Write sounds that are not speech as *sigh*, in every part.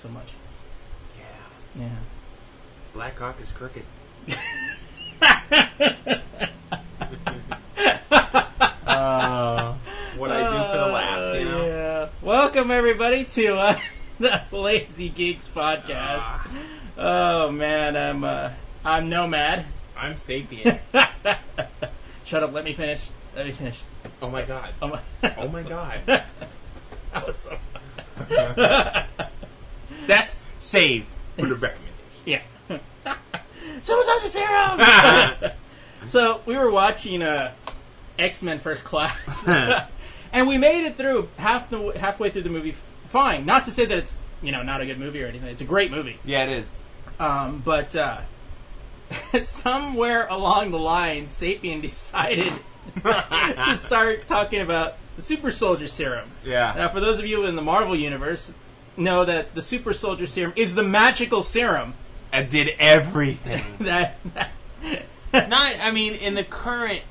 So much. Yeah. Yeah. Black Hawk is crooked. uh, *laughs* what I do for the laughs, you know? Yeah. Welcome everybody to uh, *laughs* the Lazy Geeks podcast. Oh man, I'm uh, I'm Nomad. I'm sapient. *laughs* Shut up. Let me finish. Let me finish. Oh my god. Oh my. Oh my god. that was so. That's saved for the recommendation. Yeah. *laughs* Super Soldier Serum. *laughs* *laughs* so we were watching uh, X Men First Class, and we made it through half the halfway through the movie. Fine. Not to say that it's you know not a good movie or anything. It's a great movie. yeah, it is. Um, but uh, somewhere along the line, Sapien decided to start talking about the Super Soldier Serum. Yeah. Now, for those of you in the Marvel universe, know that the Super Soldier Serum is the magical serum I did everything. *laughs* that. Not, I mean, in the current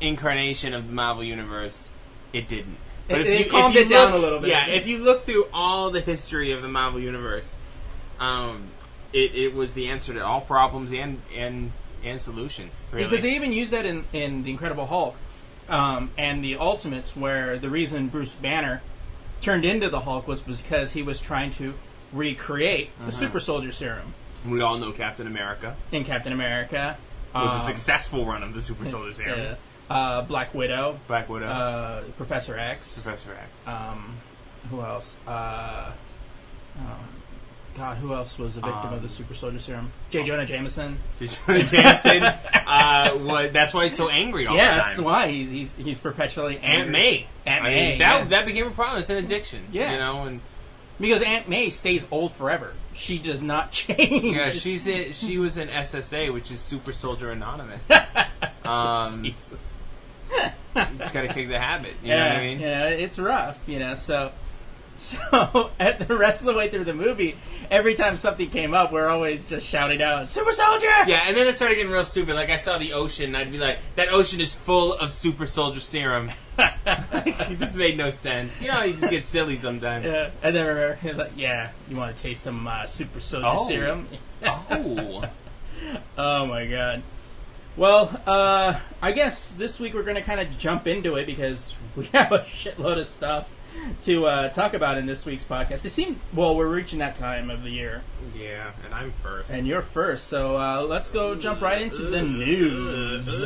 incarnation of the Marvel universe, it didn't. But It- if it you, calmed it down a little bit. Yeah, if you look through all the history of the Marvel universe, um, it, it was the answer to all problems and and and solutions. Really. Because they even use that in, in the Incredible Hulk um, and the Ultimates, where the reason Bruce Banner turned into the Hulk was because he was trying to recreate Uh-huh. the Super Soldier Serum we all know Captain America in Captain America. was um, a successful run of the Super *laughs* Soldier Serum. uh, uh, Black Widow, Black Widow, uh, Professor X. Professor X. Um, who else? Uh, um, God, who else was a victim of the Um, Super Soldier Serum? J. Jonah Jameson. *laughs* Jonah Jameson. uh, what, that's why he's so angry all yeah, the that's why he's he's, he's perpetually angry. Aunt May. Aunt I May, mean, that yeah. that became a problem. It's an addiction. Yeah. You know, and Because Aunt May stays old forever. She does not *laughs* change. yeah, she's in, she was in SSA, which is Super Soldier Anonymous. *laughs* Um, you Jesus. just gotta kick the habit. You know yeah, what I mean? yeah, it's rough, you know. So, so *laughs* at the rest of the way through the movie, every time something came up, we're always just shouting out, "Super Soldier!" Yeah, and then it started getting real stupid. Like I saw the ocean, and I'd be like, "That ocean is full of Super Soldier serum." *laughs* it just made no sense. You know, you just get silly sometimes. Yeah, and then he's like, "Yeah, you want to taste some uh, Super Soldier Oh. serum?" *laughs* Oh, Oh my god. Well, uh, I guess this week we're going to kind of jump into it because we have a shitload of stuff to uh, talk about in this week's podcast. It seems, well, we're reaching that time of the year, yeah, and I'm first. and you're first, so uh, let's go jump right into the news.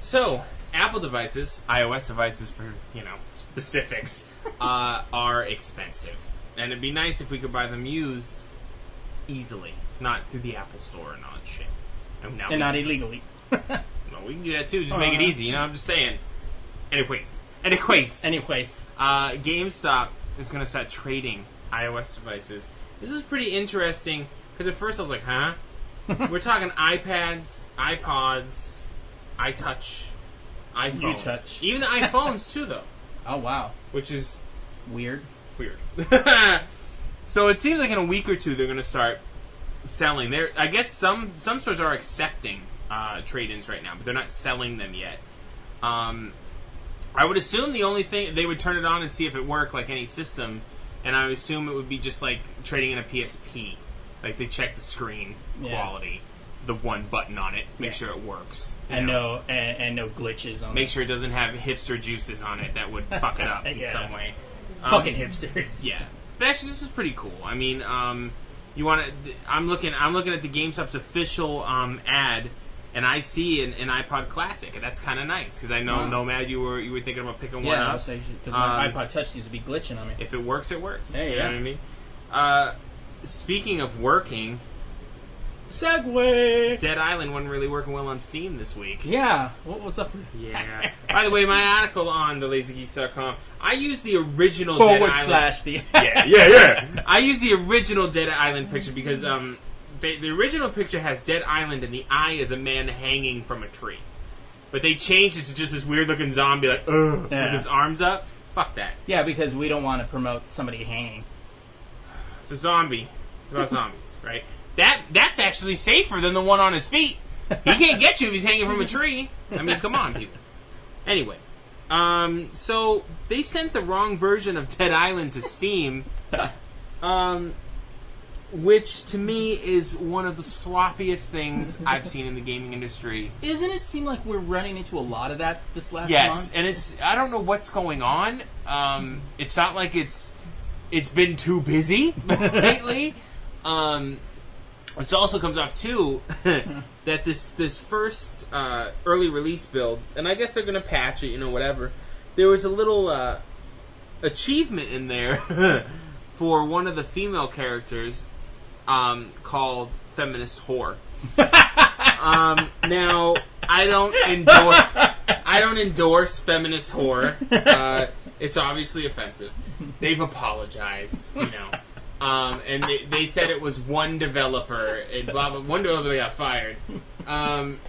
So, Apple devices, iOS devices for, you know, specifics, *laughs* uh, are expensive. And it'd be nice if we could buy them used easily, not through the Apple Store and all that shit. And, now And not can- illegally. *laughs* Well, we can do that too, just make it Uh-huh. easy, you know, I'm just saying. Anyways. Anyways. Anyways, Uh, GameStop is going to start trading iOS devices this is pretty interesting because at first I was like, huh? *laughs* We're talking iPads, iPods, iTouch, iPhones, touch. even the *laughs* iPhones too, though, Oh wow, which is weird. weird. *laughs* so it seems like in a week or two they're going to start selling. There, I guess some some stores are accepting uh, trade-ins right now, but they're not selling them yet. Um, I would assume the only thing they would turn it on and see if it worked like any system, and I would assume it would be just like trading in a PSP. Like they check the screen Yeah. quality, the one button on it, make Yeah. sure it works, you And no, and, and no glitches on make sure it doesn't have hipster juices on it that would fuck it *laughs* up in Yeah. some way. Um, Fucking hipsters. yeah, but actually, this is pretty cool. I mean, um, you want to? I'm looking. I'm looking at the GameStop's official um, ad, and I see an, an iPod Classic, and that's kind of nice because I know Wow. Nomad, you were you were thinking about picking one Yeah, I up. saying because my Um, iPod Touch seems to be glitching on me. If it works, it works. There you you know what I mean. Uh, speaking of working, segue. Dead Island wasn't really working well on Steam this week. Yeah, what was up with Yeah. *laughs* By the way, my article on thelazygeeks.com, I use the original Dead forward Island. slash the *laughs* yeah, yeah, yeah. I use the original Dead Island picture because um, the original picture has Dead Island and the eye is a man hanging from a tree. But they changed it to just this weird looking zombie, like, ugh, Yeah. with his arms up. Fuck that. yeah because we don't want to promote somebody hanging. It's a zombie. It's about zombies, *laughs* right? That That's actually safer than the one on his feet. He can't get you if he's hanging from a tree. I mean, come on, people. Anyway, um, so they sent the wrong version of Dead Island to Steam, *laughs* um, which to me is one of the sloppiest things *laughs* I've seen in the gaming industry. Isn't it seem like we're running into a lot of that this last Yes, month? and it's I don't know what's going on. Um, it's not like it's it's been too busy *laughs* lately. Um, this also comes off too *laughs* that this this first uh, early release build, and I guess they're gonna patch it, you know, whatever. There was a little uh, achievement in there for one of the female characters um, called feminist whore. *laughs* um, now I don't endorse I don't endorse feminist whore. Uh, it's obviously offensive. They've apologized, you know. Um, and they, they said it was one developer. And blah, blah, one developer got fired. Um,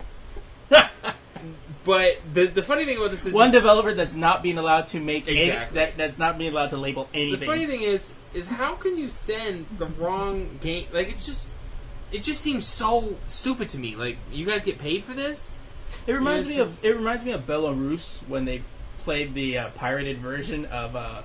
but the the funny thing about this is One developer that's not being allowed to make any- Exactly. that that's not being allowed to label anything. the funny thing is is how can you send the wrong game? Like it's just it just seems so stupid to me. Like you guys get paid for this? it reminds me just- of it reminds me of Belarus when they played the uh, pirated version of uh,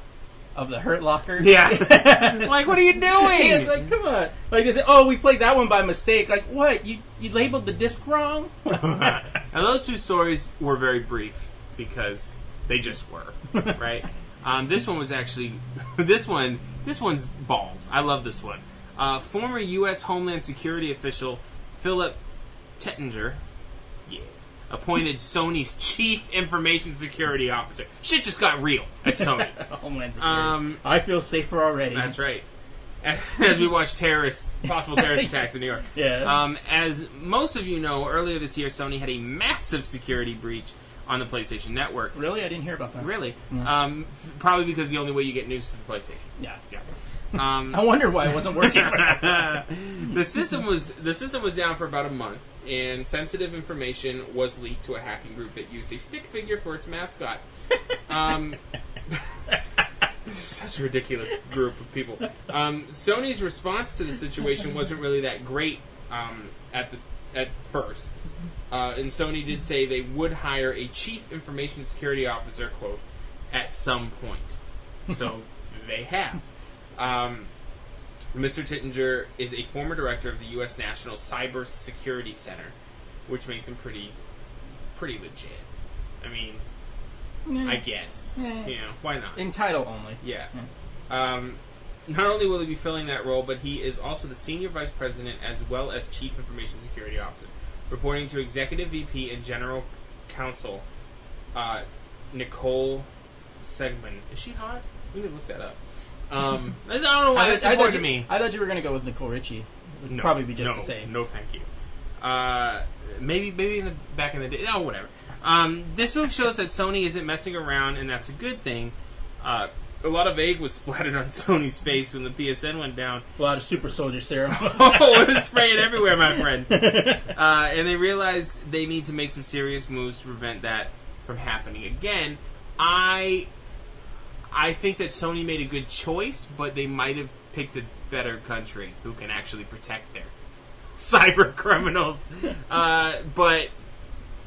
of the Hurt Locker. Yeah. *laughs* like what are you doing? Yeah, it's like, come on. Like they say, oh, we played that one by mistake. Like, what? You you labeled the disc wrong? *laughs* now those two stories were very brief because they just were *laughs* right. Um, this one was actually this one. This one's balls. I love this one. Uh, former U.S. Homeland Security official Philip Reitinger, yeah, appointed Sony's chief information security officer. Shit just got real at *laughs* Sony. Homeland Security. Um, I feel safer already. That's right. *laughs* As we watch terrorist, possible terrorist *laughs* attacks in New York. Yeah. Um, as most of you know, earlier this year, Sony had a massive security breach on the PlayStation Network. really, I didn't hear about that. Really? Um, probably because the only way you get news is the PlayStation. Yeah. Yeah. Um, I wonder why it wasn't working. the system was the system was down for about a month, and sensitive information was leaked to a hacking group that used a stick figure for its mascot. *laughs* Um, *laughs* such a ridiculous group of people. Um, Sony's response to the situation wasn't really that great um, at the at first, uh, and Sony did say they would hire a chief information security officer quote at some point. So they have. Um, Mr. Reitinger is a former director of the U.S. National Cyber Security Center, which makes him pretty, pretty legit. I mean, I guess. Yeah. You know, why not? In title only. Yeah. Um, not only will he be filling that role, but he is also the senior vice president as well as chief information security officer, reporting to executive VP and general counsel uh, Nicole Seligman. Is she hot? We need to look that up. Um, *laughs* I don't know why that's I, important thought to you, me. I thought you were going to go with Nicole Richie. Would No, probably be just no, the same. No, thank you. Uh, maybe, maybe in the back in the day. Oh, whatever. Um, this move shows that Sony isn't messing around, and that's a good thing. Uh, a lot of egg was *laughs* splattered on Sony's face when the PSN went down. A lot of super soldier serum. *laughs* oh, it was spraying everywhere, my friend. Uh, and they realized they need to make some serious moves to prevent that from happening again. I, I think that Sony made a good choice, but they might have picked a better country who can actually protect their *laughs* cyber criminals. *laughs* Uh, but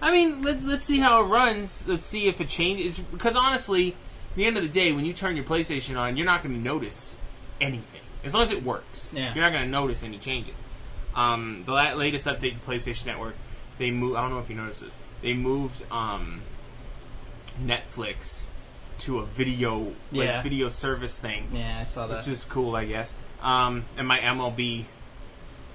I mean, let, let's see how it runs. Let's see if it changes. Because honestly, at the end of the day, when you turn your PlayStation on, you're not going to notice anything as long as it works. Yeah. You're not going to notice any changes. Um, the la- latest update to PlayStation Network, they move. I don't know if you noticed this. They moved um, Netflix to a video like Yeah. video service thing, yeah, I saw that. which is cool, I guess. Um, and my MLB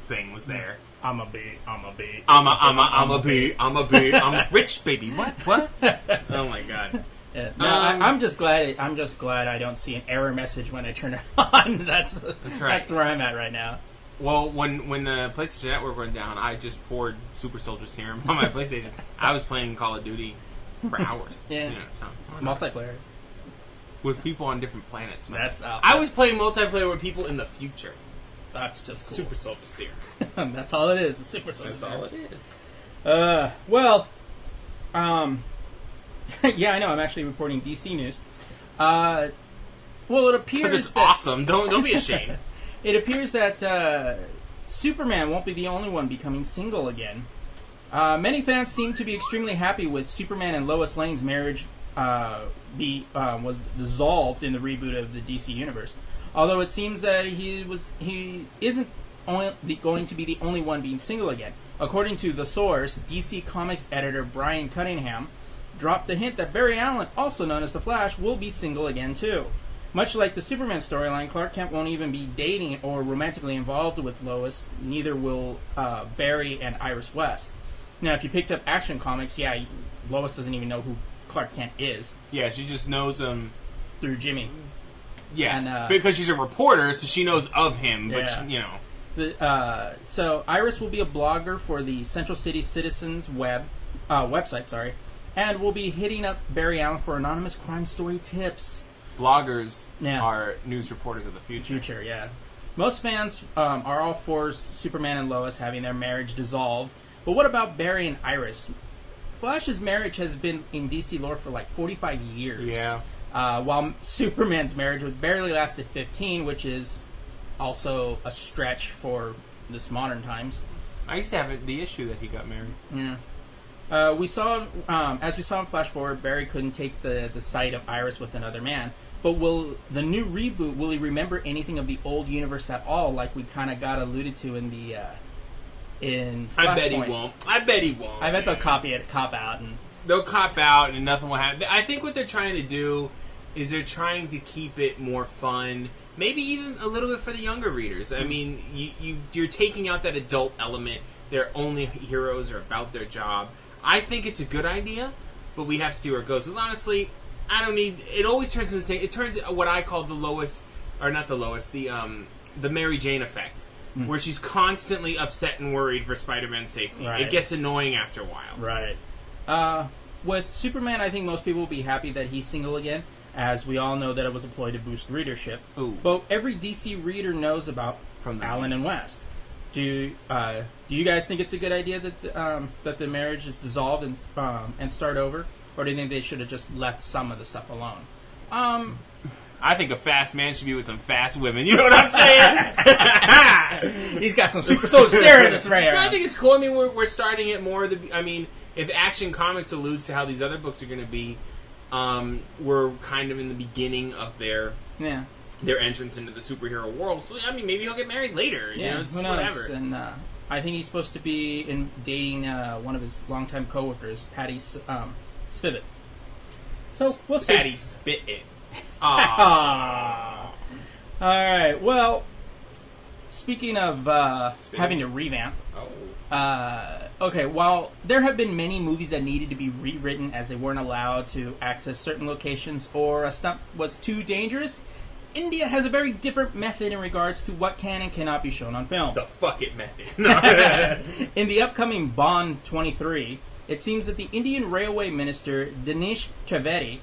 thing was there. I'm a B. I'm a B. I'm a, I'm a, I'm a B, I'm a B, I'm a rich baby. What? What? *laughs* Oh my god. Yeah. No, Um, I, I'm just glad. I'm just glad I don't see an error message when I turn it *laughs* on. that's that's, right. where I'm at right now. Well, when when the PlayStation Network went down, I just poured Super Soldier Serum *laughs* on my PlayStation. I was playing Call of Duty for hours. Yeah. You know, so, why not? Multiplayer. With people on different planets. Man. That's uh, I was playing multiplayer with people in the future. That's just cool. Super Soldier Serum. *laughs* that's all it is. The super soldier. That's all it is. Uh, well, um, *laughs* yeah, I know. I'm actually reporting DC news. Uh, well, it appears it's that, awesome. Don't don't be ashamed. *laughs* It appears that uh, Superman won't be the only one becoming single again. Uh, many fans seem to be extremely happy with Superman and Lois Lane's marriage uh, be uh, was dissolved in the reboot of the DC universe. Although it seems that he was he isn't only going to be the only one being single again. According to the source, DC Comics editor Brian Cunningham dropped the hint that Barry Allen, also known as the Flash, will be single again too. Much like the Superman storyline, Clark Kent won't even be dating or romantically involved with Lois. Neither will uh, Barry and Iris West. Now, if you picked up Action Comics, yeah, Lois doesn't even know who Clark Kent is yeah, she just knows him. through Jimmy. Yeah, And, uh, because she's a reporter, so she knows of him. But Yeah. she, you know, The, uh, so Iris will be a blogger for the Central City Citizens web uh, website, sorry, and we'll be hitting up Barry Allen for anonymous crime story tips. bloggers Yeah. are news reporters of the future. Future, yeah. Most fans um, are all for Superman and Lois having their marriage dissolved, but what about Barry and Iris? Flash's marriage has been in DC lore for like 45 years. Yeah. Uh, while Superman's marriage would barely lasted 15, which is also a stretch for this modern times. I used to have the issue that he got married. Yeah. Uh, we saw, um, as we saw in Flash Forward, Barry couldn't take the, the sight of Iris with another man. But will the new reboot? Will he remember anything of the old universe at all? Like we kind of got alluded to in the uh, in. I bet he won't. I bet he won't. I bet they'll copy it, cop out, and they'll cop out and nothing will happen. I think what they're trying to do is they're trying to keep it more fun, maybe even a little bit for the younger readers. I mean, you, you you're taking out that adult element. Their only heroes are about their job. I think it's a good idea, but we have to see where it goes. Because honestly, I don't need. It always turns into the same. It turns what I call the lowest, or not the lowest, the um the Mary Jane effect. Where she's constantly upset and worried for Spider-Man's safety. Right. It gets annoying after a while. right. Uh, with Superman, I think most people will be happy that he's single again, as we all know that it was a ploy to boost readership. Ooh. But every DC reader knows about From Allen and West. Do uh, do you guys think it's a good idea that the, um, that the marriage is dissolved and um, and start over, or do you think they should have just left some of the stuff alone? Um, I think a fast man should be with some fast women. You know what I'm saying? *laughs* he's got some super soldier serious right No, I think it's cool. I mean, we're, we're starting it more. The, I mean, if Action Comics alludes to how these other books are going to be, um, we're kind of in the beginning of their Yeah, their entrance into the superhero world. So I mean, maybe he'll get married later. You yeah. know, it's who knows? whatever. And uh, I think he's supposed to be in dating uh, one of his longtime coworkers, Patty um, Spivot. So we'll see. Fatty spit it. All right. Well, speaking of uh, Spin. having to revamp, oh. uh, okay. While there have been many movies that needed to be rewritten as they weren't allowed to access certain locations or a stunt was too dangerous, India has a very different method in regards to what can and cannot be shown on film. the fuck it method. No. *laughs* *laughs* In the upcoming Bond 23, it seems that the Indian Railway Minister Dinesh Trivedi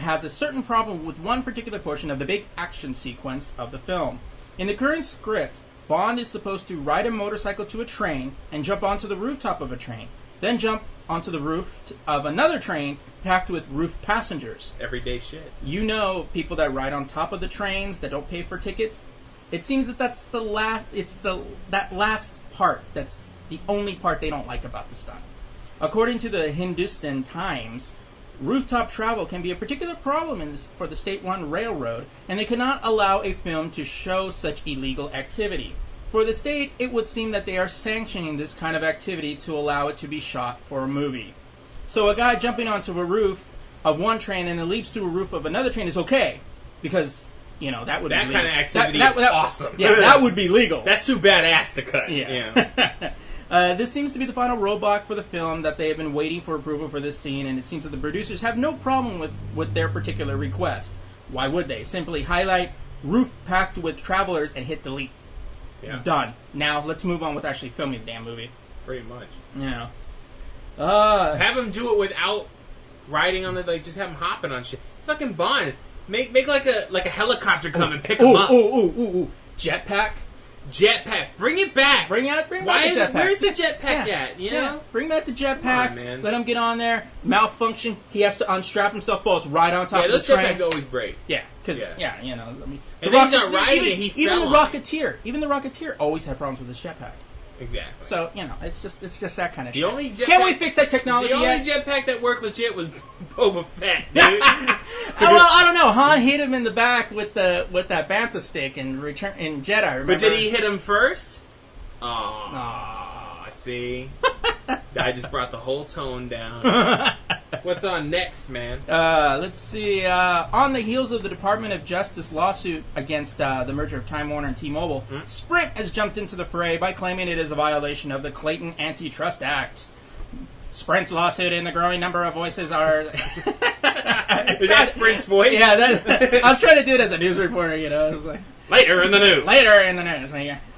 has a certain problem with one particular portion of the big action sequence of the film. In the current script, Bond is supposed to ride a motorcycle to a train and jump onto the rooftop of a train, then jump onto the roof of another train packed with roof passengers. Everyday shit. You know people that ride on top of the trains that don't pay for tickets. It seems that that's the last. It's the that last part that's the only part they don't like about the stunt. According to the Hindustan Times, rooftop travel can be a particular problem in this, for the state-run railroad, and they cannot allow a film to show such illegal activity. For the state, it would seem that they are sanctioning this kind of activity to allow it to be shot for a movie. So a guy jumping onto a roof of one train and then leaps to a roof of another train is okay because you know that would That be kind of activity That- is that- awesome. Yeah, that would be legal. That's too badass to cut. Yeah. *laughs* Uh, this seems to be the final roadblock for the film that they have been waiting for approval for this scene, and it seems that the producers have no problem with, with their particular request. Why would they? Simply highlight roof packed with travelers and hit delete. yeah. Done. Now let's move on with actually filming the damn movie. Pretty much. Yeah. Uh, Have them do it without riding on the like. Just have them hopping on shit. It's fucking Bond. Make make like a like a helicopter come and pick ooh, up. ooh, ooh, ooh, ooh. Jetpack. Jetpack. Bring it back. Bring out, bring Why back the jetpack. where's the jetpack Yeah, at? You yeah. know. Bring back the jetpack. man. Let him get on there. Malfunction. He has to unstrap himself, falls right on top Yeah, of the train. jetpacks always break. Yeah, because Yeah. yeah. you know, I mean, And the then he's not riding even, he even the on it. Rocketeer, even the Rocketeer always had problems with his jetpack. Exactly. So you know, it's just it's just that kind of The shit. only Can we fix that technology the only yet? jetpack that worked legit was *laughs* Boba Fett, dude. *laughs* Oh, well, I don't know. Han hit him in the back with the with that bantha stick in return in Jedi. Remember? but did he hit him first? Oh. See, I just brought the whole tone down. *laughs* What's on next, man? Uh, let's see. Uh, on the heels of the Department of Justice lawsuit against uh, the merger of Time Warner and T-Mobile, Hmm? Sprint has jumped into the fray by claiming it is a violation of the Clayton Antitrust Act. Sprint's lawsuit and the growing number of voices are. *laughs* *laughs* Is that Sprint's voice? yeah, that, I was trying to do it as a news reporter, you know. Like, Later in the news. later in the news.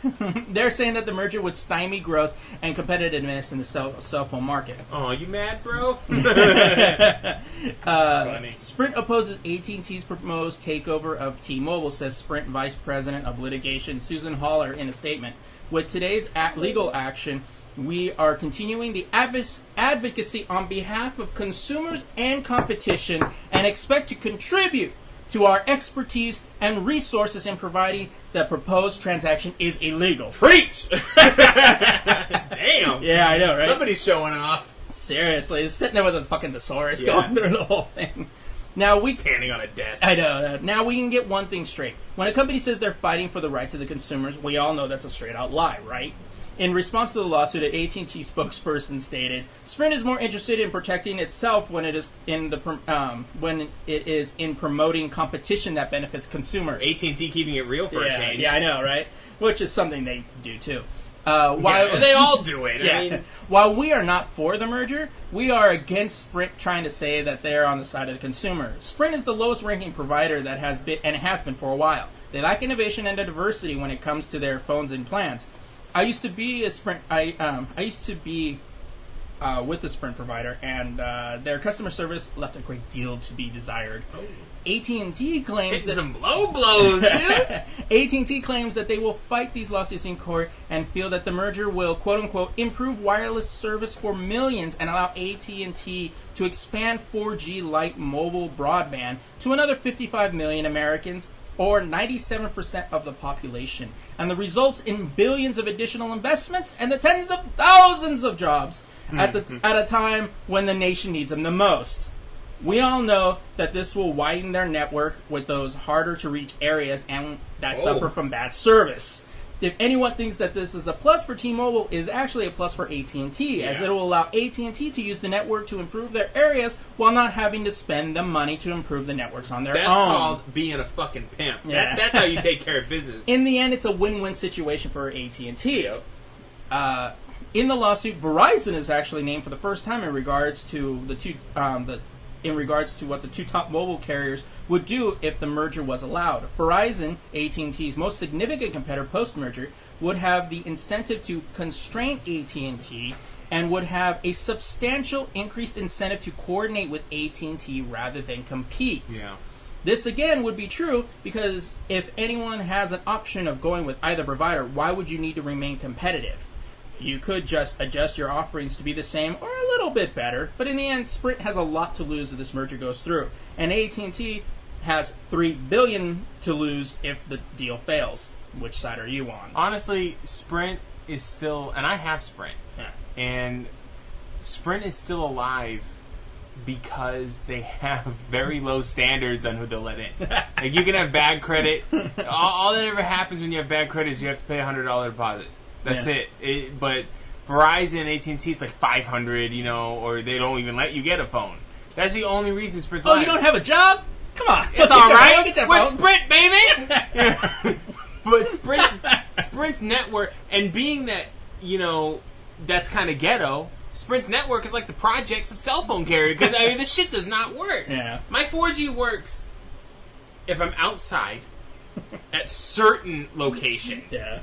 *laughs* They're saying that the merger would stymie growth and competitiveness in the cell, cell phone market. Oh, you mad, bro? *laughs* Uh, funny. Sprint opposes AT&T's proposed takeover of T-Mobile, says Sprint Vice President of Litigation Susan Haller in a statement. With today's legal action, we are continuing the advocacy on behalf of consumers and competition and expect to contribute to our expertise and resources in providing the proposed transaction is illegal. Preach. *laughs* Damn. Yeah, I know, right? Somebody's showing off. Seriously, sitting there with a fucking thesaurus Yeah. going through the whole thing. Now we Standing on a desk. I know that. Now we can get one thing straight. When a company says they're fighting for the rights of the consumers, we all know that's a straight out lie, right? In response to the lawsuit, an AT&T spokesperson stated, "Sprint is more interested in protecting itself when it is in the um, when it is in promoting competition that benefits consumers." AT&T keeping it real for yeah, a change. yeah, I know, right? Which is something they do too. Uh, while Yeah, they *laughs* all do it. yeah. I mean, While we are not for the merger, we are against Sprint trying to say that they're on the side of the consumer. Sprint is the lowest ranking provider that has been and has been for a while. They lack innovation and diversity when it comes to their phones and plans. I used to be a Sprint. I um, I used to be uh, with the Sprint provider, and uh, their customer service left a great deal to be desired. AT&T claims that some low blows. AT&T *laughs* claims that they will fight these lawsuits in court and feel that the merger will quote unquote improve wireless service for millions and allow AT&T to expand 4G LTE mobile broadband to another 55 million Americans or 97% of the population and the results in billions of additional investments and the tens of thousands of jobs at the mm-hmm. at a time when the nation needs them the most. We all know that this will widen their network with those harder to reach areas and that Oh. suffer from bad service. If anyone thinks that this is a plus for T-Mobile, is actually a plus for AT&T, as it will allow AT&T to use the network to improve their areas while not having to spend the money to improve the networks on their That's own. That's called being a fucking pimp. Yeah. That's, that's how you take care of business. In the end, it's a win-win situation for AT&T. Uh, in the lawsuit, Verizon is actually named for the first time in regards to the two um, the in regards to what the two top mobile carriers would do if the merger was allowed. Verizon, AT&T's most significant competitor post-merger, would have the incentive to constrain AT&T and would have a substantial increased incentive to coordinate with AT&T rather than compete. Yeah. This again would be true because if anyone has an option of going with either provider, why would you need to remain competitive? You could just adjust your offerings to be the same or a little bit better, but in the end, Sprint has a lot to lose if this merger goes through, and AT&T has three billion to lose if the deal fails. Which side are you on? Honestly, Sprint is still, and I have Sprint, Yeah. and Sprint is still alive because they have *laughs* very low standards on who they'll let in. *laughs* like you can have bad credit. All, all that ever happens when you have bad credit is you have to pay a hundred dollar deposit. That's Yeah. it. it. But Verizon, AT and T, it's like five hundred, you know, or they don't even let you get a phone. That's the only reason Sprint's Oh, alive. you don't have a job? Come on, It's *laughs* all right. all at your- right. look at your We're phone. Sprint, baby. *laughs* *laughs* but Sprint's Sprint's network, and being that you know that's kind of ghetto. Sprint's network is like the projects of cell phone carrier because I mean this shit does not work. Yeah. My 4G works if I'm outside at certain locations. Yeah.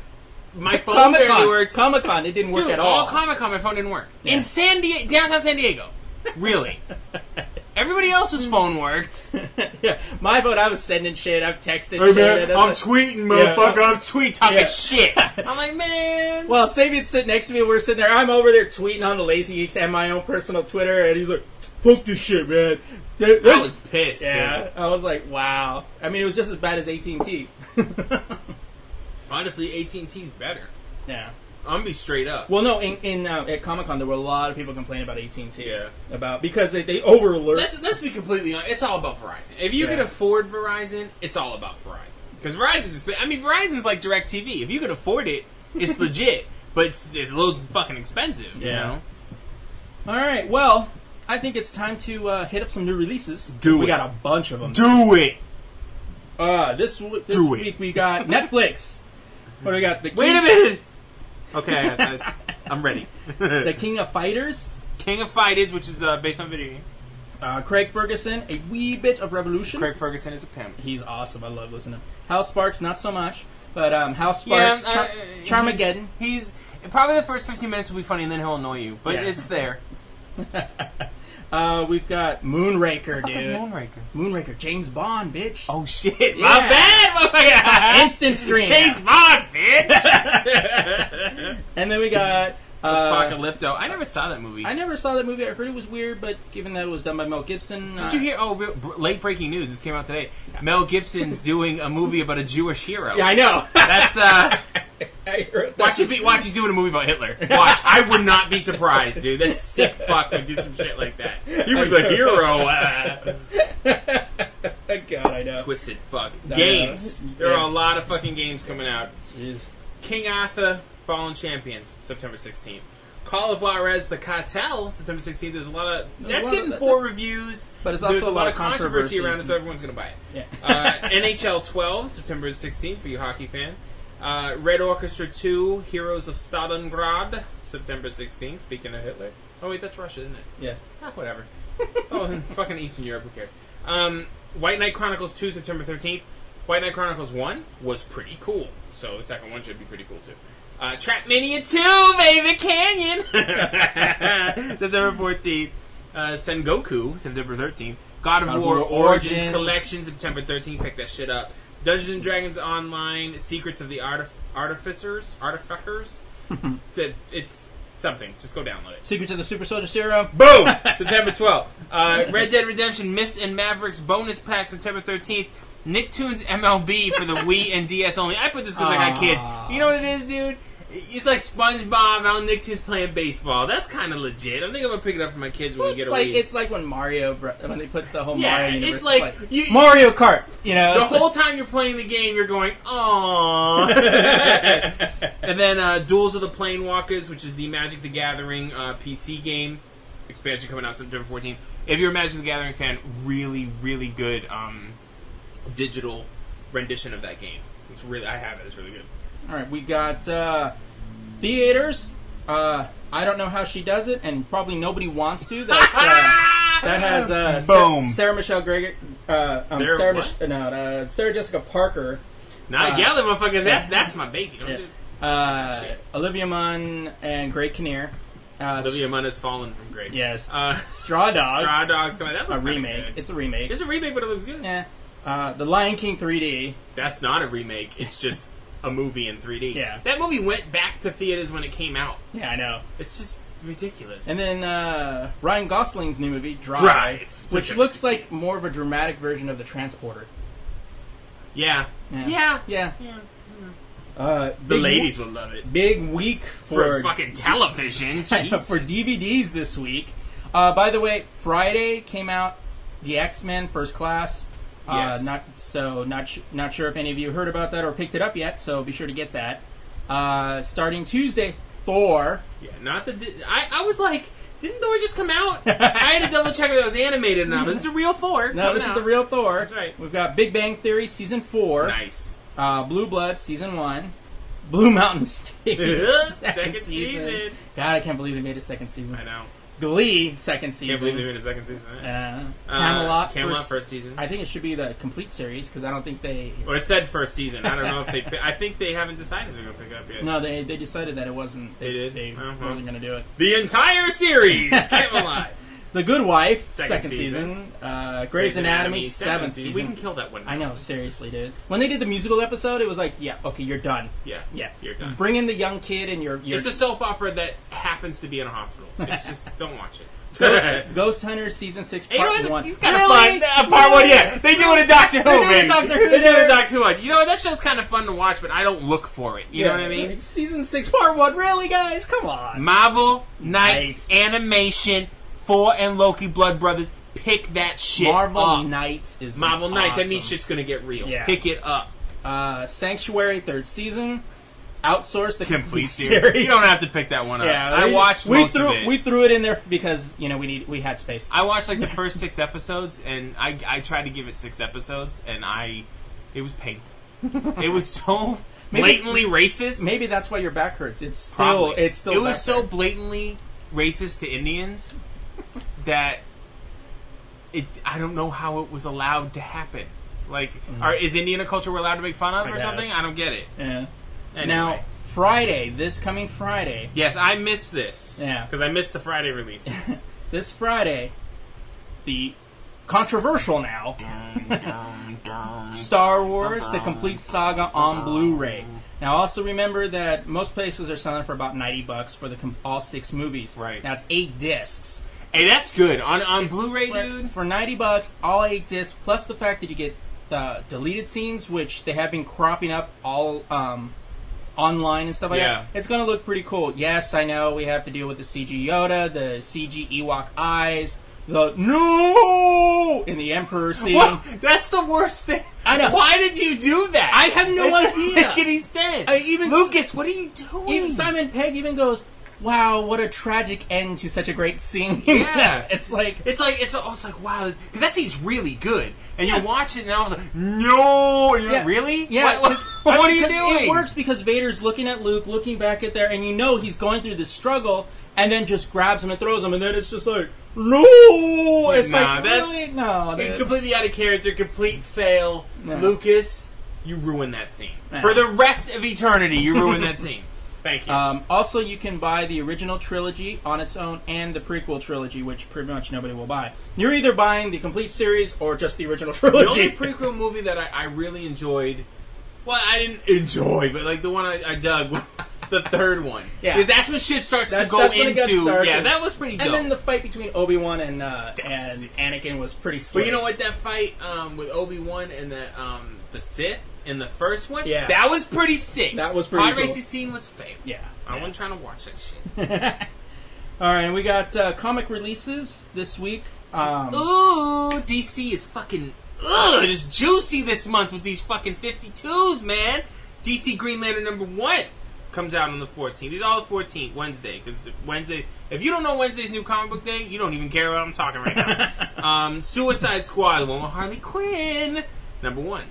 My phone Comic barely Con. works. Comic Con. It didn't work Dude, at all all. Comic Con, my phone didn't work. Yeah. In San Diego, downtown San Diego, really. *laughs* Everybody else's phone worked. *laughs* yeah. My phone. I was sending shit. I've texted shit. and that's like- tweeting, motherfucker. I'm tweet talking Yeah. shit. *laughs* I'm like, man. Well, Sabian's sitting next to me. We're sitting there. I'm over there tweeting on the Lazy Geeks and my own personal Twitter, and he's like, "Fuck this shit, man." I was pissed. yeah. I was like, "Wow." I mean, it was just as bad as AT and T. Honestly, AT and T's better. Yeah. I'm gonna be straight up. Well, no. In, in uh, at Comic Con, there were a lot of people complaining about AT and T. Yeah. About because they they over alert. let's let's be completely honest. It's all about Verizon. If you Yeah. can afford Verizon, it's all about Verizon. Because Verizon's, I mean, Verizon's like Direct TV. If you can afford it, it's *laughs* legit. But it's, it's a little fucking expensive. You Yeah. know? All right. Well, I think it's time to uh, hit up some new releases. Do we it. got a bunch of them. Do it. Uh, this this Do it. week we got *laughs* Netflix. What do we got? The Wait a minute. Okay, I, *laughs* I'm ready. The King of Fighters. King of Fighters, which is uh, based on video game. Uh, Craig Ferguson, a wee bit of Revolution. Craig Ferguson is a pimp. He's awesome. I love listening to him. Hal Sparks, not so much, but um, Hal Sparks, uh, Char- Charmageddon. He's probably the first 15 minutes will be funny, and then he'll annoy you. But Yeah. it's there. *laughs* Uh, we've got Moonraker, Fuck is dude. Moonraker? Moonraker, James Bond, bitch. Oh *laughs* shit! Yeah. My bad, motherfucker. Instant *laughs* stream. James Bond, bitch. *laughs* And then we got. Uh, Apocalypto. I never saw that movie. I never saw that movie. I heard it was weird, but given that it was done by Mel Gibson, Did you hear? Oh, real, late breaking news. This came out today. Mel Gibson's doing a movie about a Jewish hero. Yeah, I know. That's uh. *laughs* I heard that. Watch if he, watch he's doing a movie about Hitler. Watch. I would not be surprised, dude. That sick *laughs* fuck would do some shit like that. He was a hero. Uh, *laughs* God, I know. twisted fuck. I Games. know. There Yeah. are a lot of fucking games coming out. King Arthur, Fallen Champions, September 16th. Call of Juarez, The Cartel, September 16th. There's a lot of that's lot of- getting that's- poor reviews, but it's there's also a lot of controversy, controversy. around it, so everyone's gonna buy it. Yeah. Uh, *laughs* NHL 12, September 16th for you hockey fans. Uh, Red Orchestra 2, Heroes of Stalingrad, September 16th. Speaking of Hitler. Oh wait, that's Russia, isn't it? yeah. Ah, whatever. *laughs* oh, in fucking Eastern Europe, who cares? Um, White Knight Chronicles 2, September 13th. White Knight Chronicles 1 was pretty cool, so the second one should be pretty cool too. Uh, Trackmania 2, baby, Canyon! *laughs* September 14th. Uh, Sengoku, September 13th. God of God of War War Origins Origin. Collection, September 13th. Pick that shit up. Dungeons and Dragons Online, Secrets of the Artif- Artificers, Artificers. *laughs* it's, a- it's something. Just go download it. Secret to the Super Soldier Serum. Boom! *laughs* September 12th. Uh, Red Dead Redemption Myths and Mavericks bonus pack September 13th. Nicktoons MLB for the Wii and DS only. I put this because I got kids. You know what it is, dude? It's like SpongeBob out Nicktoons playing baseball. That's kind of legit. I think I'm gonna pick it up for my kids when we It's get a like it's like when Mario when they put the whole Mario. Yeah, Mario. it's like you- Mario Kart. You know, the it's like- whole time you're playing the game, you're going, "Aww." *laughs* and then uh, Duels of the Planeswalkers, which is the Magic the Gathering uh, PC game expansion coming out September 14th. If you're a Magic the Gathering fan, really, really good um, digital rendition of that game. It's really, I have it. It's really good. All right, we got uh, theaters. Uh, I don't know how she does it, and probably nobody wants to. That uh, *laughs* that has uh, Sa- Sarah Michelle Gellar, uh, um, Sarah Sarah. Mich- no, uh, Sarah Jessica Parker, Not Uh, yelling, motherfuckers. That's that's my baby. Don't yeah. do- uh, Shit. Olivia Munn, and Greg Kinnear. Uh, Olivia Munn has fallen from grace. yes. Uh, Straw Dogs. Straw Dogs coming. That looks kinda remake. good. It's a remake. It's a remake, but it looks good. Yeah. Uh, the Lion King 3D. That's not a remake. It's just a movie in 3D. Yeah. That movie went back to theaters when it came out. Yeah, I know. It's just ridiculous. And then uh, Ryan Gosling's new movie, Drive, Drive. which looks like more of a dramatic version of the Transporter. yeah. Yeah. Yeah. Yeah. Yeah. Uh, The ladies will love it. Big week For, for fucking television. *laughs* for DVDs this week. Uh, by the way, Friday came out the X Men First Class. Uh, Not so not sh- not sure if any of you heard about that or picked it up yet. So be sure to get that. Uh, starting Tuesday, Thor. Yeah, not the. Di- I, I was like, didn't Thor just come out? *laughs* I had to double check if it was animated or not. But this is a real Thor. No, this is the real Thor. That's right. We've got Big Bang Theory season four. Nice. Uh, Blue Bloods season one. Blue Mountain *laughs* State *laughs* Second season. God, I can't believe they made a second season. I know. Glee second season. Can't believe they made a second season. Uh, Uh, Camelot. Camelot first, first season. I think it should be the complete series because I don't think they. Well, it said first season. I don't know if they. I think they haven't decided they're gonna pick it up yet. No, they they decided that it wasn't. They, They did? They Uh-huh. wasn't going to do it. The entire series, *laughs* Camelot. The Good Wife Second second, season. season. Uh, Grey's Anatomy, seventh season. We can kill that one. I know, now. seriously, dude. When they did the musical episode, it was like, yeah, okay, you're done. Yeah, Yeah, you're done. Bring in the young kid and your It's a soap opera that happens to be in a hospital. *laughs* It's just don't watch it. Ghost, *laughs* Ghost Hunter season six Hey, you know, part one. of Really? fun. Part one, yeah. They do it in Doctor Who, They do it. Doctor Who They do it in Doctor Who. You know what? That show's kind of fun to watch, but I don't look for it. You know what I mean? like, season six part one. Really, guys? Come on. Marvel Knights Nice. Animation, Thor and Loki Blood Brothers. Pick that shit Marvel up. Knights is Marvel Knights. That means awesome. shit's gonna get real. Yeah. Pick it up. Uh, Sanctuary third season. Outsource the Complete series. You don't have to pick that one up. Yeah, I we- watched we most threw of it. we threw it in there because you know we need we had space. I watched like the *laughs* first six episodes, and I I tried to give it six episodes, and I it was painful. *laughs* it was so Maybe- blatantly racist. Maybe that's why your back hurts. It's still Probably. it's still it was so blatantly racist to Indians that it I don't know how it was allowed to happen. Like, mm-hmm. are, is Indian a culture we're allowed to make fun of. I or guess. something? I don't get it. Yeah. Anyway. Now Friday, this coming Friday, yes, I missed this. Yeah. because I missed the Friday releases. *laughs* this Friday, the controversial now *laughs* Star Wars: The Complete Saga on Blu-ray. Now, also remember that most places are selling for about ninety bucks for the all six movies. Right. Now it's eight discs. Hey, that's good on on Blu-ray, But dude. For ninety bucks, all eight discs, plus the fact that you get the deleted scenes, which they have been cropping up all um, online and stuff like Yeah. that. It's going to look pretty cool. Yes, I know we have to deal with the CG Yoda, the CG Ewok eyes, the no in the Emperor scene. What? That's the worst thing. I know. Why did you do that? I have no It idea. *laughs* Make any sense. I even- Lucas, what are you doing? Even Simon Pegg even goes, "Wow, what a tragic end to such a great scene." *laughs* Yeah. it's like It's like it's, it's like wow, because that scene's really good, and Yeah. you watch it, and I was like, no, you're Yeah. really? Yeah, What, what, *laughs* are you doing? It works because Vader's looking at Luke, looking back at there, and you know he's going through this struggle, and then just grabs him and throws him, and then it's just like, no, it's Nah, like that's- really no, You're completely out of character, complete fail, Yeah. Lucas. You ruined that scene Yeah. for the rest of eternity. You ruined that *laughs* scene. Thank you. Um, also, you can buy the original trilogy on its own and the prequel trilogy, which pretty much nobody will buy. You're either buying the complete series or just the original *laughs* trilogy. the only trilogy. prequel movie that I, I really enjoyed, well, I didn't enjoy, but like the one I, I dug was *laughs* the third one. Yeah. because that's when shit starts That's- to go that's when it gets into. darker. Yeah, that was pretty dope. and then the fight between Obi Wan and uh, That's- and Anakin was pretty slick. But you know what? That fight um, with Obi Wan and the um, the Sith in the first one, Yeah. that was pretty sick. That was pretty Pod cool. racing scene was fail. Yeah. I yeah. wasn't trying to watch that shit. *laughs* All right, and we got uh, comic releases this week. Um, Ooh, DC is fucking ugh, it's juicy this month with these fucking 52s, man. DC Green Lantern number one comes out on the 14th. These are all the 14th, Wednesday, because Wednesday. If you don't know Wednesday's new comic book day, you don't even care what I'm talking right now. *laughs* um, Suicide Squad, the one with Harley Quinn, number one.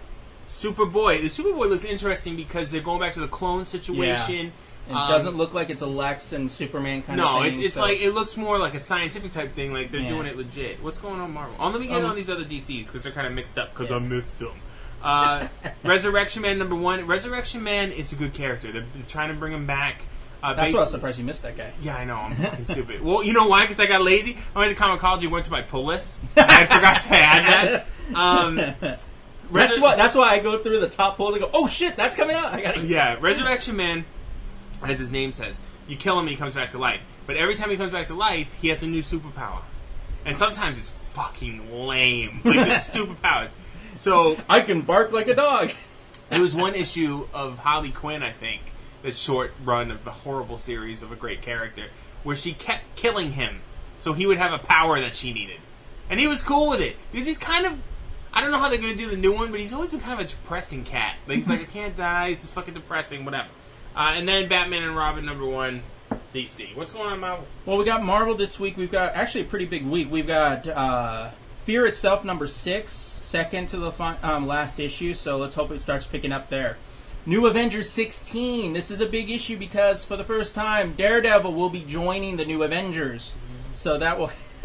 Superboy. The Superboy looks interesting because they're going back to the clone situation. It Um, doesn't look like it's a Lex and Superman kind no, of thing. it's, it's so- like it looks more like a scientific type thing. Like they're Yeah. doing it legit. What's going on, Marvel? Oh, let me get Um, on these other DCs because they're kind of mixed up. Because Yeah. I missed them. Uh, *laughs* Resurrection Man number one. Resurrection Man is a good character. They're, they're trying to bring him back. Uh, That's basi- why I was surprised you missed that guy. Yeah, I know. I'm fucking *laughs* stupid. Well, you know why? Because I got lazy. I went to comiXology, went to my pull list. and *laughs* I forgot to add that. Um, That's Resur- why. That's why I go through the top polls and go, "Oh shit, that's coming out." I gotta. Yeah, Resurrection Man, as his name says, you kill him, and he comes back to life. But every time he comes back to life, he has a new superpower, and sometimes it's fucking lame, like the *laughs* stupid powers. So I can bark like a dog. There was one issue of Harley Quinn, I think, the short run of the horrible series of a great character, where she kept killing him so he would have a power that she needed. And he was cool with it. Because he's kind of. I don't know how they're to do the new one, but he's always been kind of a depressing cat. Like, he's like, I can't die, it's just fucking depressing, whatever. Uh, and then Batman and Robin number one, DC. What's going on, Marvel? Well, we got Marvel this week. We've got actually a pretty big week. We've got uh, Fear itself, number six, second to the um, last issue. So let's hope it starts picking up there. New Avengers 16. This is a big issue because for the first time, Daredevil will be joining the New Avengers. So that will. *laughs*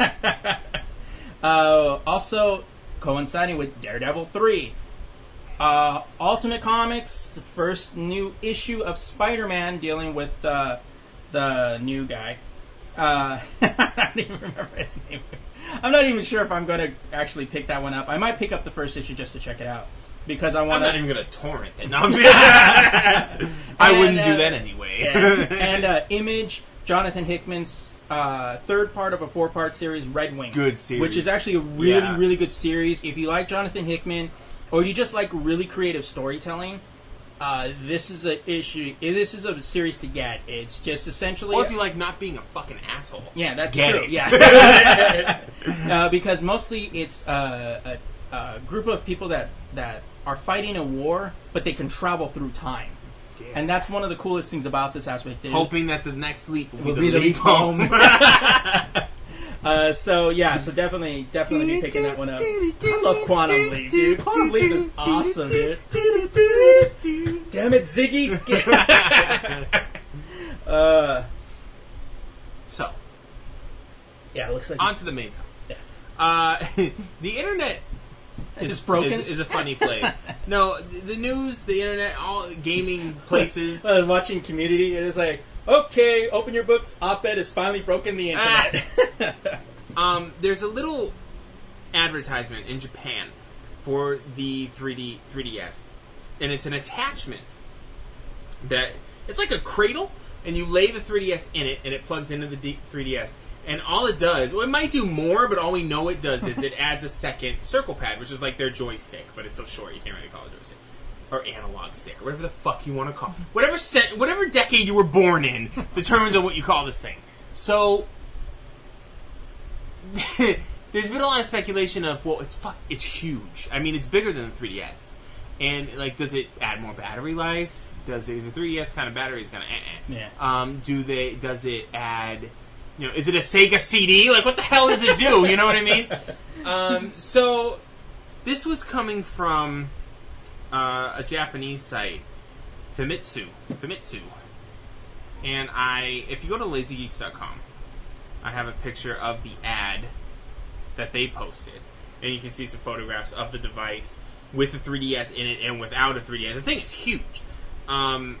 uh, also coinciding with Daredevil 3. Uh, Ultimate Comics, the first new issue of Spider-Man dealing with uh, the new guy. Uh, *laughs* I don't even remember his name. I'm not even sure if I'm going to actually pick that one up. I might pick up the first issue just to check it out because I want. I'm not even going to torrent it. No, I'm *laughs* I And, wouldn't uh, do that anyway. and uh, *laughs* Image, Jonathan Hickman's uh, third part of a four-part series, Red Wing. Good series. Which is actually a really, Yeah. really good series. If you like Jonathan Hickman, or you just like really creative storytelling, uh, this is a issue. This is a series to get. It's just essentially. or if you like not being a fucking asshole. Yeah, that's Get true. it. Yeah, *laughs* uh, because mostly it's uh, a, a group of people that that are fighting a war, but they can travel through time, and that's one of the coolest things about this aspect. dude. Hoping that the next leap will, will be the leap leap home. *laughs* *laughs* uh, so yeah, so definitely, definitely be picking that one up. I love Quantum Leap, dude. Quantum Leap is awesome, dude. Damn it, Ziggy! *laughs* uh, so, yeah, it looks like on to the main topic. Uh, the internet it's broken. is, is a funny place. no, the the news, the internet, all gaming places. *laughs* I was watching Community, and it's like, okay, open your books. Op-ed has finally broken the internet. *laughs* Um, there's a little advertisement in Japan for the 3D 3DS, and it's an attachment that it's like a cradle, and you lay the 3DS in it, and it plugs into the D- 3DS. And all it does, well, it might do more, but all we know it does is it *laughs* adds a second circle pad, which is like their joystick, but it's so short you can't really call it joystick or analog stick, or whatever the fuck you want to call it. Whatever set, whatever decade you were born in *laughs* determines on what you call this thing. So *laughs* there's been a lot of speculation of well, it's fuck, it's huge. I mean, it's bigger than the 3DS, and like, does it add more battery life? Does it, is the 3DS kind of battery is kind of eh, eh. Yeah. Um, do they? Does it add? You know, is it a Sega CD? Like, what the hell does it do? You know what I mean? *laughs* Um, so this was coming from uh, a Japanese site, Famitsu. Famitsu. And I, if you go to lazygeeks.com, I have a picture of the ad that they posted, and you can see some photographs of the device with the 3DS in it and without a 3DS. The thing is huge. Um,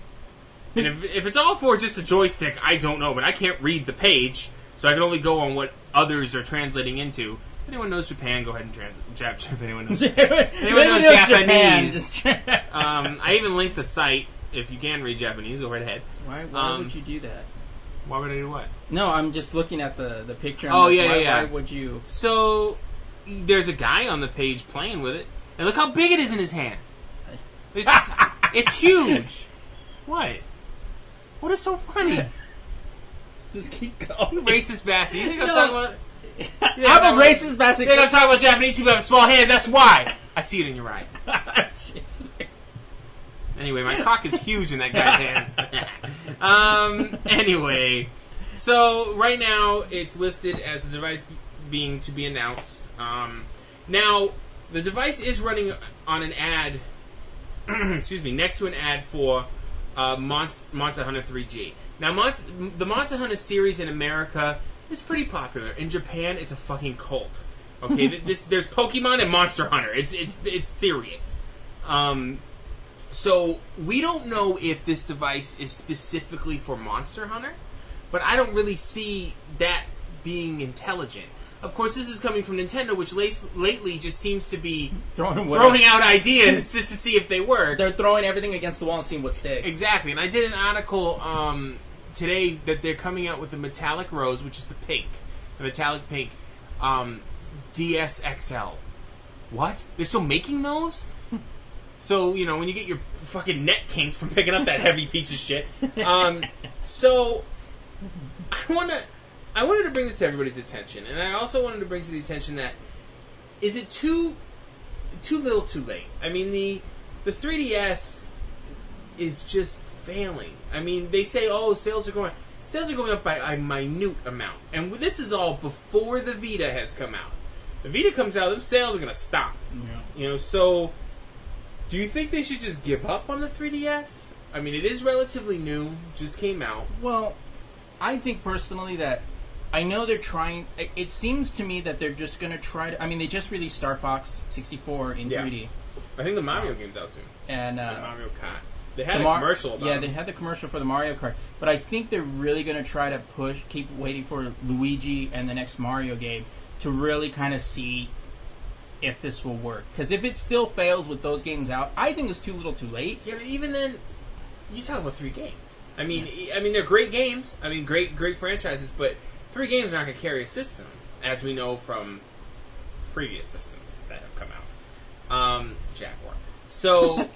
and if, if it's all for just a joystick, I don't know, but I can't read the page, so I can only go on what others are translating into. If anyone knows Japan, go ahead and translate. Jap- *laughs* if anyone knows *laughs* Anyone knows Japan, Japanese? um, I even linked the site. If you can read Japanese, go right ahead. why why um, would you do that? Why would I do what? No, I'm just looking at the the picture. I'm Oh, like, yeah, why, yeah, yeah. Why would you? So there's a guy on the page playing with it, and look how big it is in his hand. It's, just- it's huge. *laughs* What? What is so funny? Just keep going. *laughs* Racist bastard. You think I'm No. talking about? *laughs* I'm I'm a racist bastard. You think I'm talking about Japanese people have small hands? That's why. I see it in your eyes. Jeez. *laughs* Anyway, my cock is huge in that guy's hands. um. Anyway, so right now it's listed as the device being to be announced. Um. Now the device is running on an ad. *clears throat* excuse me, next to an ad for uh, Monst- Monster Hunter 3G. Now, Monst- the Monster Hunter series in America is pretty popular. In Japan, it's a fucking cult. Okay, *laughs* this there's Pokemon and Monster Hunter. It's it's it's serious. Um, So we don't know if this device is specifically for Monster Hunter, but I don't really see that being intelligent. Of course, this is coming from Nintendo, which lace- lately just seems to be Throwing, throwing out *laughs* ideas just to see if they work. They're throwing everything against the wall and seeing what sticks. Exactly, and I did an article um, today that they're coming out with a metallic rose, which is the pink, the metallic pink um, DSXL. What? They're still making those? *laughs* so you know when you get your fucking neck kinks from picking up that heavy piece of shit. Um, so I wanna, I wanted to bring this to everybody's attention, and I also wanted to bring to the attention that is it too, too little, too late? I mean the, the 3ds is just failing. I mean, they say, "Oh, sales are going." Sales are going up by a minute amount, and this is all before the Vita has come out. The Vita comes out, them sales are going to stop. Yeah. You know, so do you think they should just give up on the 3DS? I mean, it is relatively new, just came out. Well, I think personally that I know they're trying. it- seems to me that they're just going to try to. I mean, they just released Star Fox 64 in Yeah. 3D, I think the Mario game's out too. and The uh, Mario Kart. They had the a Mar- commercial about Yeah, it. they had the commercial for the Mario Kart, but I think they're really going to try to push, keep waiting for Luigi and the next Mario game to really kind of see if this will work. Because if it still fails with those games out, I think it's too little, too late. Yeah, but even then, you talk about three games. I mean, I mean they're great games. I mean, great, great franchises. But three games are not going to carry a system, as we know from previous systems that have come out. Um, Jaguar. So,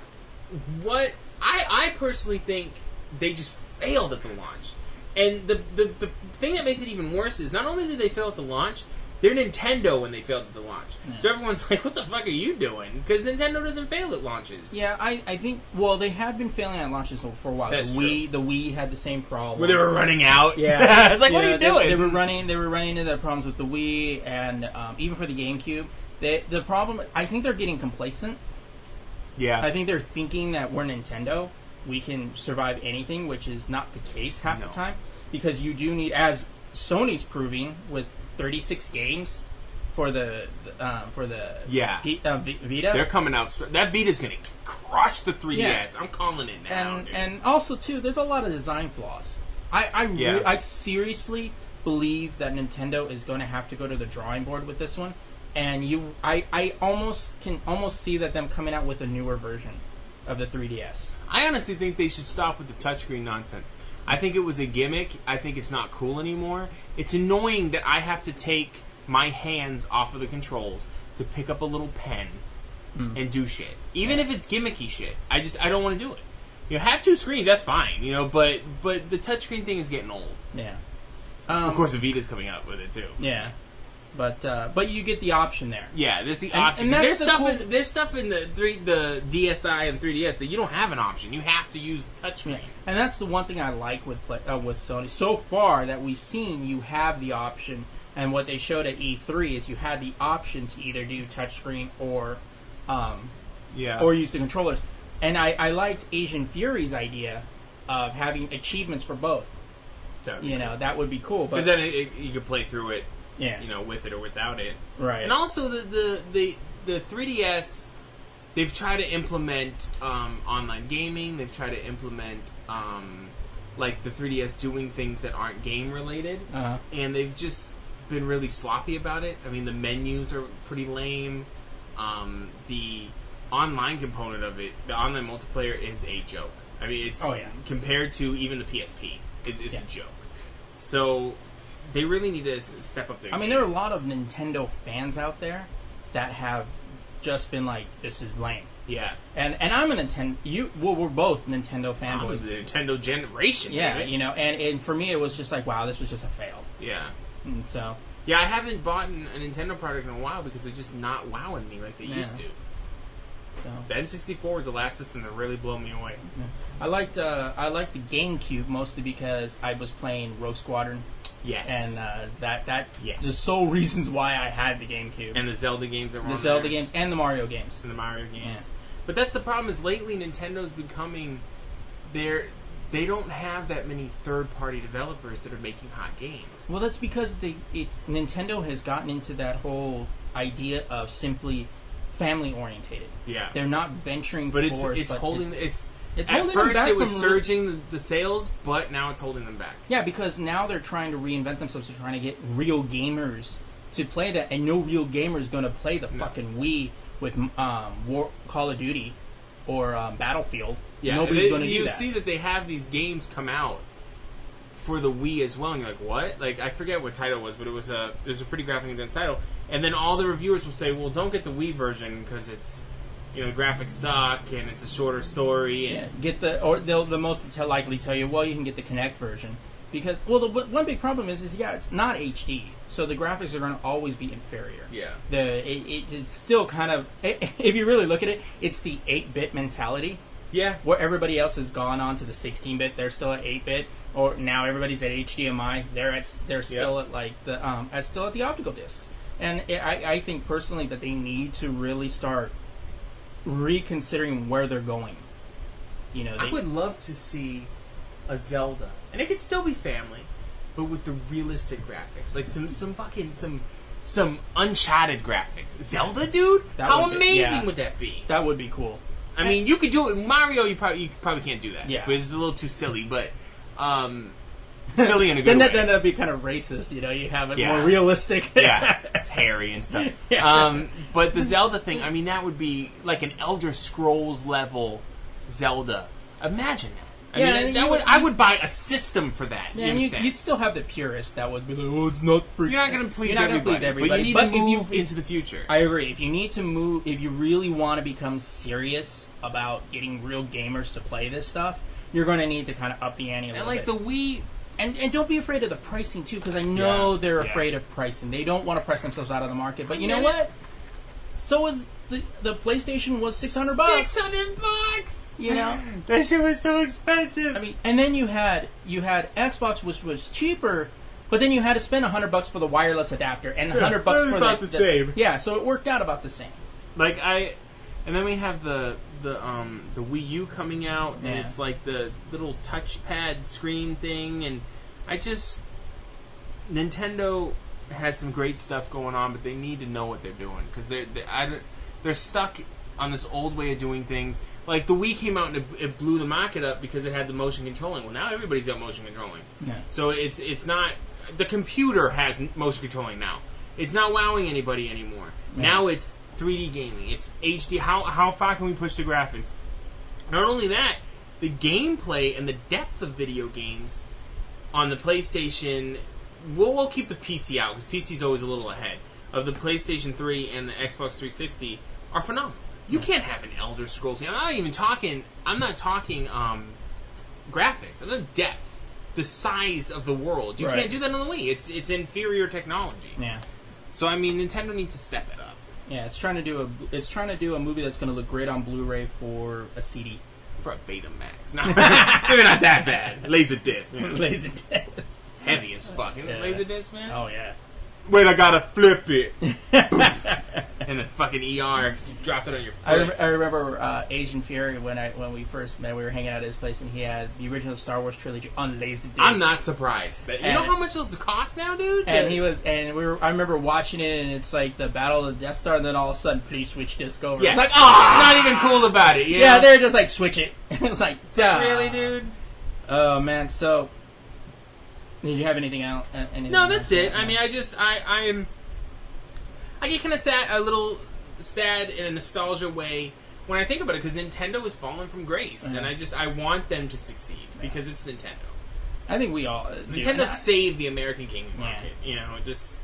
*laughs* what I I personally think they just failed at the launch, and the the the thing that makes it even worse is not only did they fail at the launch. They're Nintendo when they failed at the launch. So everyone's *laughs* like, "What the fuck are you doing?" Because Nintendo doesn't fail at launches. Yeah, I, I think well they have been failing at launches for a while. That's the Wii the Wii had the same problem. where they were running out. Yeah, *laughs* it's like, what are you they, doing? They were running. They were running into the problems with the Wii and um, even for the GameCube. They, the problem, I think they're getting complacent. yeah, I think they're thinking that we're Nintendo. We can survive anything, which is not the case half No. the time. Because you do need, as Sony's proving with 36 games for the um, for the Yeah. P, uh, v- Vita. they're coming out. Str- that Vita's gonna crush the 3DS. Yeah. I'm calling it now. and and also too, there's a lot of design flaws. I I, re- Yeah. I seriously believe that Nintendo is going to have to go to the drawing board with this one, and you I I almost can almost see that them coming out with a newer version of the 3DS. I honestly think they should stop with the touchscreen nonsense. I think it was a gimmick. I think it's not cool anymore. It's annoying that I have to take my hands off of the controls to pick up a little pen and do shit. Even if it's gimmicky shit. I just I don't want to do it. You know, have two screens, that's fine, you know, but but the touchscreen thing is getting old. Yeah. Um, Of course the Vita's coming out with it too. Yeah. But uh, but you get the option there. Yeah, there's the And- option. and 'Cause that's there's the stuff cool- in there's stuff in the three the DSi and 3DS that you don't have an option. You have to use the touchscreen. And that's the one thing I like with uh, with Sony so far that we've seen. You have the option, and what they showed at E3 is you had the option to either do touchscreen or um, Yeah. or use the controllers. And I, I liked Asian Fury's idea of having achievements for both. You know that would be cool. But because then it, it, you could play through it, yeah, you know, with it or without it. right. And also the the the, the 3DS, they've tried to implement um, online gaming. They've tried to implement um, like the 3DS doing things that aren't game related, uh, and they've just been really sloppy about it. I mean, the menus are pretty lame. Um, the online component of it, the online multiplayer, is a joke. I mean, it's Oh, yeah. compared to even the PSP, is is Yeah. a joke. So they really need to step up their. I mean, there are a lot of Nintendo fans out there that have just been like, "This is lame." yeah. And and I'm a Nintendo. You well, we're both Nintendo fanboys. the Nintendo generation. Yeah, baby. you know, and, and for me, it was just like, wow, this was just a fail. yeah, And so, yeah. I haven't bought an- a Nintendo product in a while because they're just not wowing me like they Yeah. used to. so The N64 was the last system that really blew me away. I liked uh, I liked the GameCube mostly because I was playing Rogue Squadron, Yes, and uh, that that Yes. the sole reasons why I had the GameCube, and the Zelda games that were the on Zelda there, games and the Mario games. and the Mario games. Yeah. But that's the problem is lately Nintendo's becoming they're they don't have that many third party developers that are making hot games. Well, that's because they it's Nintendo has gotten into that whole idea of simply family orientated. Yeah. They're not venturing but it's it's but holding it's- it's, it's at holding them first back it was from- surging the, the sales, but now it's holding them back. Yeah, because now they're trying to reinvent themselves. They're trying to get real gamers to play that, and no real gamer is going to play the No. fucking Wii with um, War, Call of Duty or um, Battlefield. Yeah, nobody's they- going to do that. you that. see that they have these games come out for the Wii as well, and you're like, what? Like I forget what title it was, but it was a it was a pretty graphic intense title. And then all the reviewers will say, well, don't get the Wii version because it's you know graphics suck and it's a shorter story. And Yeah, get the or they'll the most likely tell you, well, you can get the Kinect version because well, the w- one big problem is is yeah, it's not HD, so the graphics are going to always be inferior. yeah, The it, it is still kind of *laughs* if you really look at it, it's the eight bit mentality yeah, where everybody else has gone on to the 16 bit. They're still at 8 bit, or now everybody's at HDMI. They're at they're still at like the um at still at the optical discs. And it, I I think personally that they need to really start reconsidering where they're going. You know, they, I would love to see a Zelda, and it could still be family, but with the realistic graphics, like some some fucking some some uncharted graphics. Zelda, dude, That how would be- amazing yeah. would that be? that would be cool. I mean, you could do it. Mario, you probably you probably can't do that. Yeah. but it's a little too silly. But um, silly in a good Then way. that then that'd be kind of racist. You know, you have it Yeah. more realistic. yeah, *laughs* it's hairy and stuff. *laughs* Yeah. Um, but the Zelda thing, I mean, that would be like an Elder Scrolls level Zelda. Imagine that. I Yeah, mean, and that you would, would- I would buy a system for that. you and you, understand? you'd still have the purists that would be like, "Oh, it's not for." You're not going to please, You're not gonna everybody, please everybody, but you need but to if you- move into the future. I agree. If you need to move, if you really want to become serious about getting real gamers to play this stuff, you're going to need to kind of up the ante a and little like bit. the Wii, and and don't be afraid of the pricing too, because I know Yeah, they're yeah. afraid of pricing. They don't want to press themselves out of the market. But you know what? So was the the PlayStation was six hundred bucks. six hundred bucks. You know, *laughs* That shit was so expensive. I mean, and then you had you had Xbox, which was cheaper. But then you had to spend hundred bucks for the wireless adapter and Yeah, hundred bucks for about the, the same. Yeah, so it worked out about the same. like I, and then we have the the um the Wii U coming out, and Yeah. it's like the little touchpad screen thing, and I just Nintendo has some great stuff going on, but they need to know what they're doing because they're they, I, don't- they're stuck on this old way of doing things. Like the Wii came out and it, it blew the market up because it had the motion controlling. Well, now everybody's got motion controlling. Yeah. So it's it's not the computer has motion controlling now. It's not wowing anybody anymore. Yeah. Now it's 3D gaming. It's HD. How how far can we push the graphics? Not only that, the gameplay and the depth of video games on the PlayStation. We'll, we'll keep the PC out because PC's always a little ahead of the PlayStation 3 and the Xbox 360 are phenomenal. You can't have an Elder Scrolls game. I'm not even talking. I'm not talking um, graphics. I'm not depth. The size of the world. You Right. can't do that on the Wii. It's it's inferior technology. Yeah. So I mean, Nintendo needs to step it up Yeah, it's trying to do a it's trying to do a movie that's going to look great on Blu-ray for a CD. For a Betamax. No, *laughs* *laughs* maybe not that bad. Laser disc. Laser disc. heavy as fuck. Isn't it Yeah. laser disc, man? Oh yeah. Wait, I gotta flip it. *laughs* and the fucking ER 'cause you dropped it on your I, foot. rem- I remember uh, Asian Fury when I when we first met. We were hanging out at his place, and he had the original Star Wars trilogy on Laserdisc. I'm not surprised. That, you know how much those cost now, dude? And he was, and we were. I remember watching it, and it's like the Battle of the Death Star, and then all of a sudden, please switch disc over. yeah, It's like, ah, ah, not even cool about it. Yeah, know? they're just like switch it. *laughs* it's like, ah. really, dude. Oh man, so did you have anything else? uh, anything No, that's it. I mean, I just I I am I get kind of sad, a little sad in a nostalgia way when I think about it because Nintendo has fallen from grace, and Mhm. I just I want them to succeed because it's Nintendo. I think we all uh, do. Nintendo saved the American gaming Yeah. market. You know, just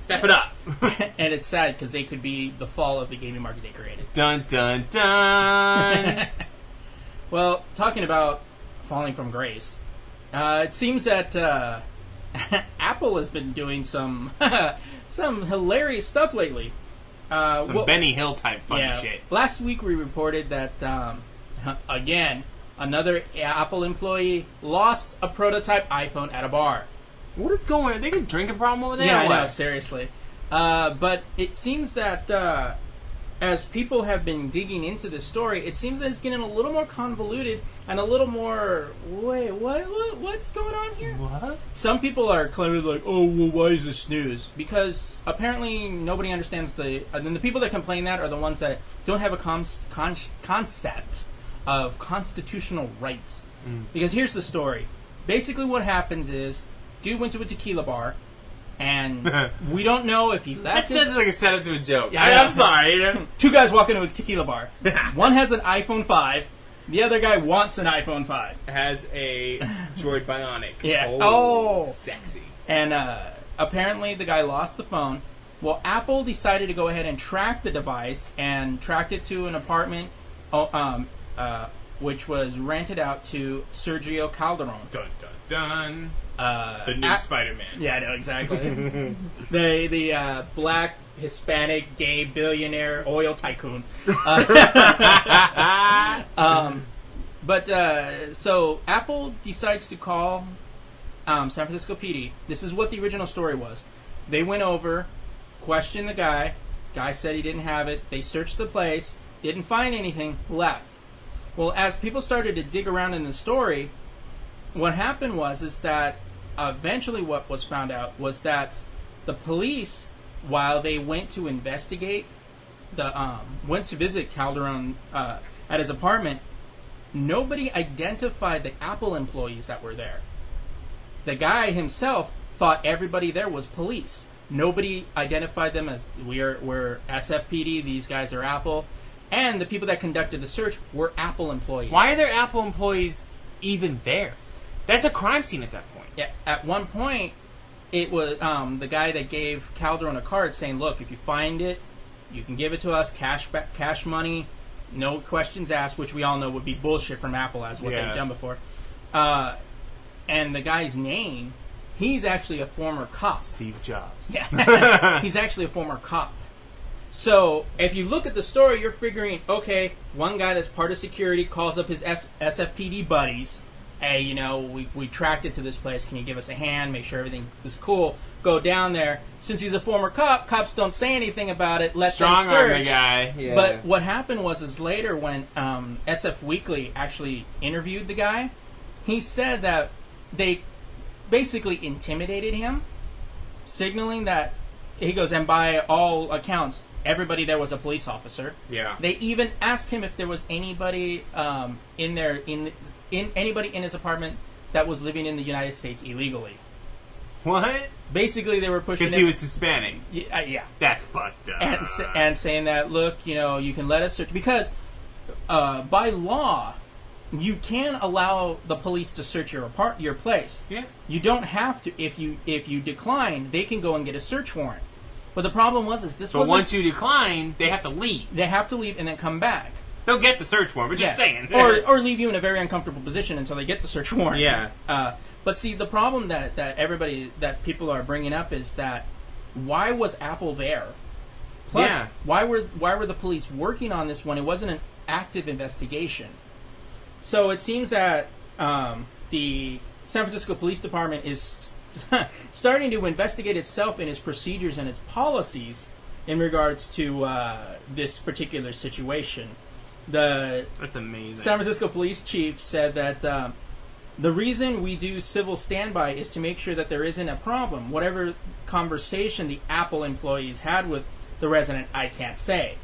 step it up. *laughs* *laughs* and it's sad because they could be the fall of the gaming market they created. dun dun dun. *laughs* well, talking about falling from grace, uh, it seems that uh, *laughs* Apple has been doing some *laughs* some hilarious stuff lately. Uh, Some well- Benny Hill type funny yeah, shit. Last week we reported that um, *laughs* again another Apple employee lost a prototype iPhone at a bar. What is going? on? They got a drinking problem over there. Yeah, know, seriously. Uh, but it seems that uh, as people have been digging into this story, it seems that it's getting a little more convoluted and a little more. Wait, what? what what's going on here? What? Some people are claiming like, "Oh, well, why is this news?" Because apparently nobody understands the. And then the people that complain that are the ones that don't have a cons- con- concept of constitutional rights. Mm. Because here's the story. Basically, what happens is, dude went to a tequila bar, and *laughs* we don't know if he That left. his- sounds like a setup to a joke. Yeah, I, am sorry. *laughs* Two guys walk into a tequila bar. *laughs* One has an iPhone 5. The other guy wants an iPhone 5. Has a Droid Bionic. Yeah. Oh, Oh. sexy. And uh, apparently the guy lost the phone. Well, Apple decided to go ahead and track the device and tracked it to an apartment, oh, um, uh, which was rented out to Sergio Calderon. Dun dun dun. Uh, The new Ap- Spider-Man. Yeah, I know exactly. *laughs* the the uh, black Hispanic gay billionaire oil tycoon. *laughs* Uh, *laughs* um, but uh, so Apple decides to call um, San Francisco PD. This is what the original story was. They went over, questioned the guy. Guy said he didn't have it. They searched the place, didn't find anything, left. Well, as people started to dig around in the story, what happened was is that eventually what was found out was that the police, while they went to investigate, the um, went to visit Calderon uh, at his apartment, nobody identified the Apple employees that were there. The guy himself thought everybody there was police. Nobody identified them as we're we're SFPD. These guys are Apple, and the people that conducted the search were Apple employees. Why are there Apple employees even there? That's a crime scene at that at one point, it was um, the guy that gave Calderon a card saying, "Look, if you find it, you can give it to us, cash back, cash money, no questions asked," which we all know would be bullshit from Apple, as what Yeah. they've done before. Uh, and the guy's name, he's actually a former cop. Steve Jobs. Yeah, *laughs* he's actually a former cop. So if you look at the story, you're figuring, okay, one guy that's part of security calls up his F- SFPD buddies. Hey, you know, we, we tracked it to this place. Can you give us a hand? Make sure everything is cool. Go down there. Since he's a former cop, cops don't say anything about it. Let Strong them arm the guy. Yeah. But what happened was, is later when um, SF Weekly actually interviewed the guy, he said that they basically intimidated him, signaling that he goes, and by all accounts, everybody there was a police officer. yeah. They even asked him if there was anybody um, in there in in anybody in his apartment that was living in the United States illegally. what? Basically, they were pushing. Because he was Hispanic. yeah, uh, yeah. That's fucked up. and and saying that look, you know, you can let us search because uh, by law, you can allow the police to search your apart your place. yeah. You don't have to if you if you decline, they can go and get a search warrant. But the problem was is this But was once you decline, they have to leave. they have to leave and then come back. They'll get the search warrant, but just saying. or *laughs* or leave you in a very uncomfortable position until they get the search warrant. Yeah. Uh, but see, the problem that that everybody that people are bringing up is that why was Apple there? Plus, Yeah. why were why were the police working on this when it wasn't an active investigation? So it seems that um, the San Francisco Police Department is *laughs* starting to investigate itself in its procedures and its policies in regards to uh, this particular situation. The That's amazing. San Francisco police chief said that um, the reason we do civil standby is to make sure that there isn't a problem. Whatever conversation the Apple employees had with the resident, I can't say.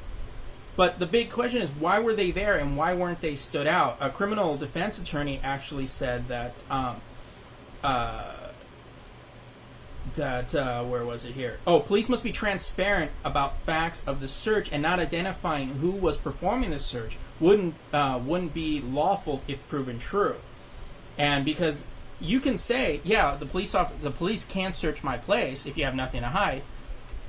But the big question is why were they there and why weren't they stood out? A criminal defense attorney actually said that um, uh, that uh, where was it here? Oh, police must be transparent about facts of the search and not identifying who was performing the search wouldn't uh, wouldn't be lawful if proven true. And because you can say, yeah, the police off- the police can search my place if you have nothing to hide,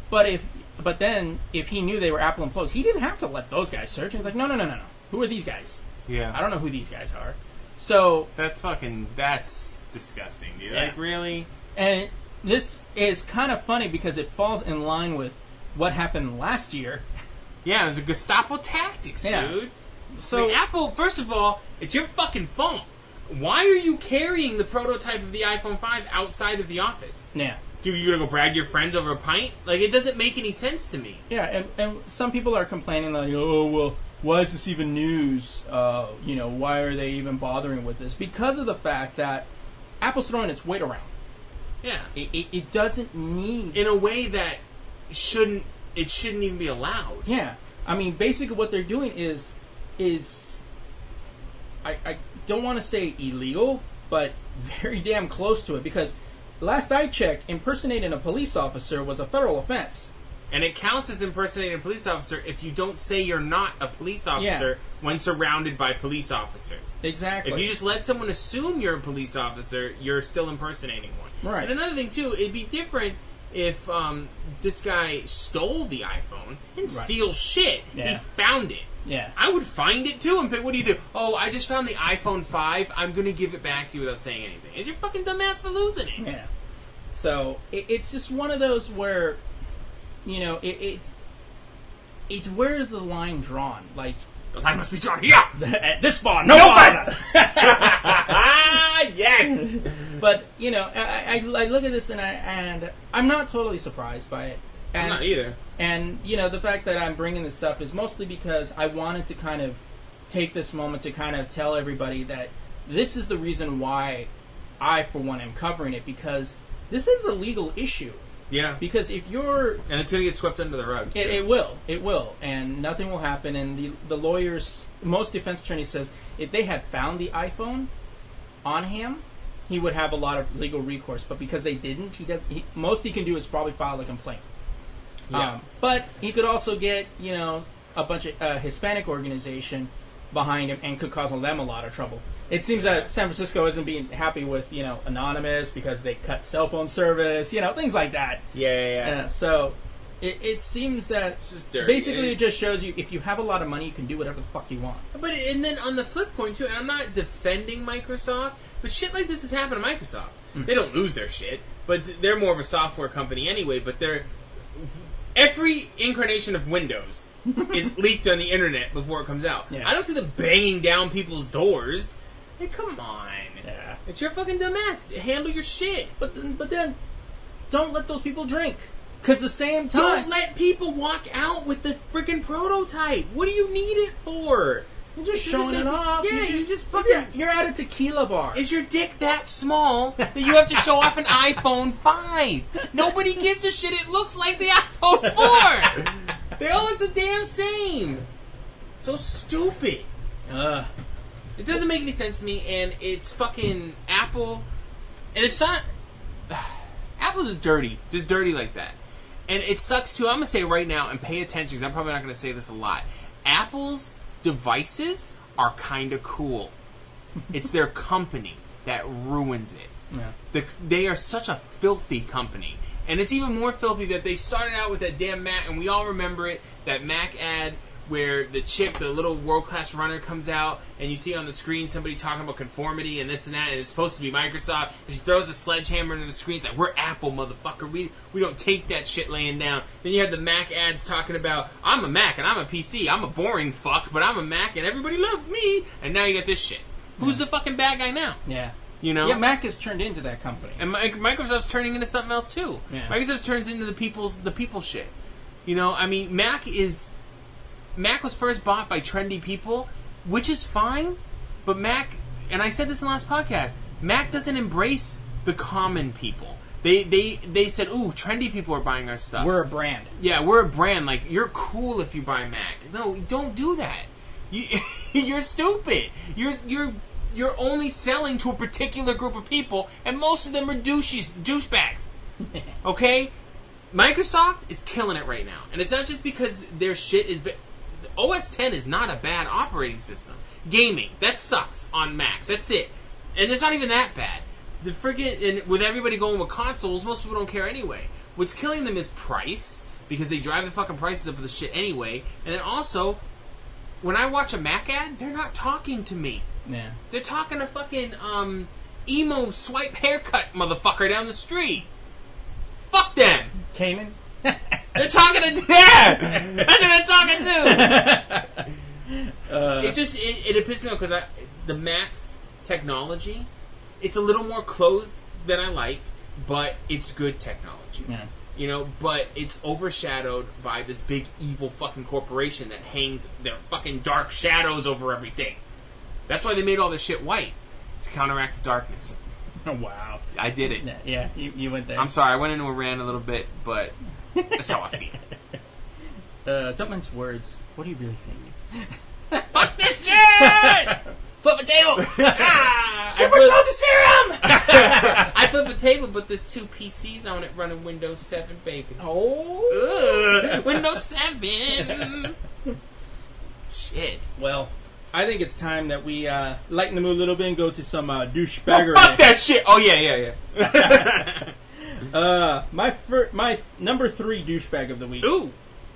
but if but then if he knew they were Apple employees, he didn't have to let those guys search. He's like, no, no, no, no, no. Who are these guys? yeah. I don't know who these guys are. So That's fucking. That's disgusting, dude. Yeah. Like, really? and this is kind of funny because it falls in line with what happened last year. Yeah, it's a Gestapo tactics, Yeah. dude. So Apple, first of all, it's your fucking phone. Why are you carrying the prototype of the iPhone 5 outside of the office? yeah, Do you gonna go brag your friends over a pint? Like it doesn't make any sense to me. Yeah, and, and some people are complaining like, oh well, why is this even news? Uh, you know, why are they even bothering with this? Because of the fact that Apple's throwing its weight around. Yeah, It, it, it doesn't need. in a way that shouldn't it shouldn't even be allowed. yeah, I mean, basically what they're doing is is I, I don't want to say illegal, but very *laughs* damn close to it because last I checked, impersonating a police officer was a federal offense. And it counts as impersonating a police officer if you don't say you're not a police officer when surrounded by police officers. Exactly. If you just let someone assume you're a police officer, you're still impersonating one. Right. And another thing too, it'd be different if um, this guy stole the iPhone and steal shit. He found it. yeah. I would find it too and pick. What do you do? Oh, I just found the iPhone five. I'm gonna give it back to you without saying anything. Is your fucking dumbass for losing it? Yeah. So it, it's just one of those where, you know, it, it's it's where is the line drawn? Like The line must be drawn here. *laughs* at this far, no, farther. ah, *laughs* yes. But you know, I, I, I look at this and I and I'm not totally surprised by it. I'm And, not either. And you know, the fact that I'm bringing this up is mostly because I wanted to kind of take this moment to kind of tell everybody that this is the reason why I, for one, am covering it because this is a legal issue. Yeah. Because if you're And it's gonna get swept under the rug. It, it will. It will, and nothing will happen. And the the lawyers, most defense attorneys says, if they had found the iPhone on him, he would have a lot of legal recourse. But because they didn't, he does. He, most he can do is probably file a complaint. Yeah. Um, but he could also get you know a bunch of uh, Hispanic organization behind him and could cause them a lot of trouble. It seems that San Francisco isn't being happy with you know Anonymous because they cut cell phone service, you know things like that. yeah, yeah, yeah. Yeah, uh, so it, it seems that just dirty. basically It- it just shows you if you have a lot of money, you can do whatever the fuck you want. But and then on the flip point too, and I'm not defending Microsoft, but shit like this has happened to Microsoft. Hmm. They don't lose their shit, but they're more of a software company anyway. But they're every incarnation of Windows is leaked on the internet before it comes out. Yeah. I don't see them banging down people's doors. Hey, come on, Yeah. it's your fucking dumbass. Handle your shit. But then, but then, don't let those people drink. Cause the same time, Don't let people walk out with the freaking prototype. What do you need it for? You're just showing it off. Yeah, you you just fucking. You're, you're at a tequila bar. Is your dick that small that you have to show off an *laughs* iPhone 5? Nobody gives a shit. It looks like the iPhone 4. They all look the damn same. So stupid. Ugh. It doesn't make any sense to me, and it's fucking Apple. And it's not. *sighs* Apple's are dirty. Just dirty like that. And it sucks too. I'm going to say right now, and pay attention because I'm probably not going to say this a lot. Apple's devices are kind of cool. *laughs* It's their company that ruins it. Yeah. The, they are such a filthy company. And it's even more filthy that they started out with that damn Mac, and we all remember it that Mac ad where the chick, the little world class runner, comes out, and you see on the screen somebody talking about conformity and this and that, and it's supposed to be Microsoft, and she throws a sledgehammer into the screen. It's like, we're Apple, motherfucker. We, we don't take that shit laying down. Then you have the Mac ads talking about, I'm a Mac and I'm a PC. I'm a boring fuck, but I'm a Mac and everybody loves me. And now you got this shit. Who's the fucking bad guy now? Yeah. You know? Yeah. Mac has turned into that company. And Mi- Microsoft's turning into something else too. Yeah. Microsoft turns into the people's the people shit. You know, I mean, Mac is Mac was first bought by trendy people, which is fine. But Mac, and I said this in the last podcast, Mac doesn't embrace the common people. They they they said, "Ooh, trendy people are buying our stuff." We're a brand. yeah, we're a brand. Like you're cool if you buy Mac. No, don't do that. You *laughs* you're stupid. You're you're you're only selling to a particular group of people, and most of them are douches, douchebags. *laughs* Okay, Microsoft is killing it right now, and it's not just because their shit is. Ba- OS 10 is not a bad operating system. Gaming that sucks on Macs. That's it, and it's not even that bad. The friggin' and with everybody going with consoles, most people don't care anyway. What's killing them is price because they drive the fucking prices up of the shit anyway, and then also when I watch a Mac ad, they're not talking to me. Yeah. They're talking to fucking um emo swipe haircut motherfucker down the street. Fuck them. Cayman. They're talking to *laughs* yeah. That's what they're talking to. *laughs* Uh, It just it, it pissed me off because I the Max technology, it's a little more closed than I like. but it's good technology. Yeah. You know, but it's overshadowed by this big evil fucking corporation that hangs their fucking dark shadows over everything. That's why they made all this shit white to counteract the darkness. Oh, *laughs* wow. I did it. Yeah, yeah you, you went there. I'm sorry, I went into a rant a little bit, but that's how I feel. Uh, don't mince words. What do you really think? Fuck this shit! Flip a table! Ah, I Super flip- soldier serum! *laughs* I flip a table, but there's two PCs on it running Windows 7, baby. oh. Ugh, Windows 7. Shit. Well, I think it's time that we uh, lighten the mood a little bit and go to some uh, douchebaggery. Fuck that shit. Oh yeah, yeah, yeah. *laughs* Uh, my fir- my number three douchebag of the week Ooh,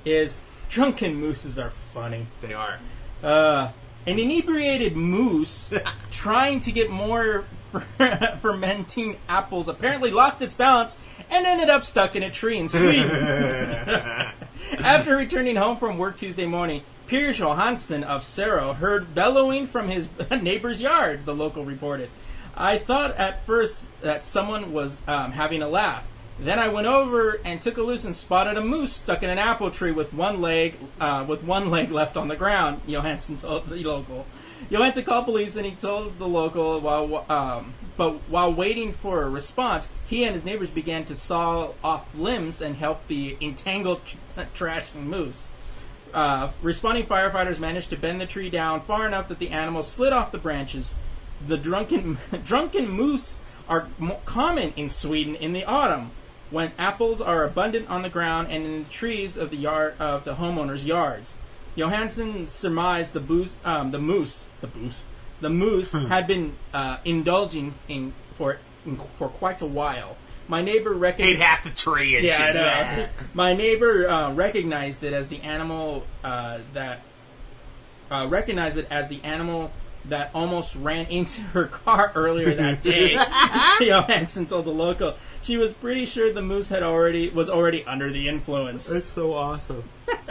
is drunken mooses are funny. they are. Uh, an inebriated moose *laughs* trying to get more *laughs* fermenting apples apparently lost its balance and ended up stuck in a tree in Sweden. *laughs* After returning home from work Tuesday morning, Piers Johansson of Cerro heard bellowing from his neighbor's yard, the local reported. I thought at first that someone was um, having a laugh. Then I went over and took a loose and spotted a moose stuck in an apple tree with one leg, uh, with one leg left on the ground. Johansson told the local. Johansson called police and he told the local while, um, but while waiting for a response, he and his neighbors began to saw off limbs and help the entangled tr- trashing moose. Uh, responding firefighters managed to bend the tree down far enough that the animal slid off the branches. The drunken *laughs* drunken moose are mo- common in Sweden in the autumn, when apples are abundant on the ground and in the trees of the yard of the homeowners' yards. Johansson surmised the um, the moose, the moose, the moose had been uh, indulging in for in, for quite a while. My neighbor Ate recognized. half the tree and Yeah, shit. know. My neighbor uh, recognized it as the animal uh, that uh, recognized it as the animal that almost ran into *laughs* her car earlier that day. *laughs* Johansson told the local she was pretty sure the moose had already was already under the influence. That's so awesome. *laughs*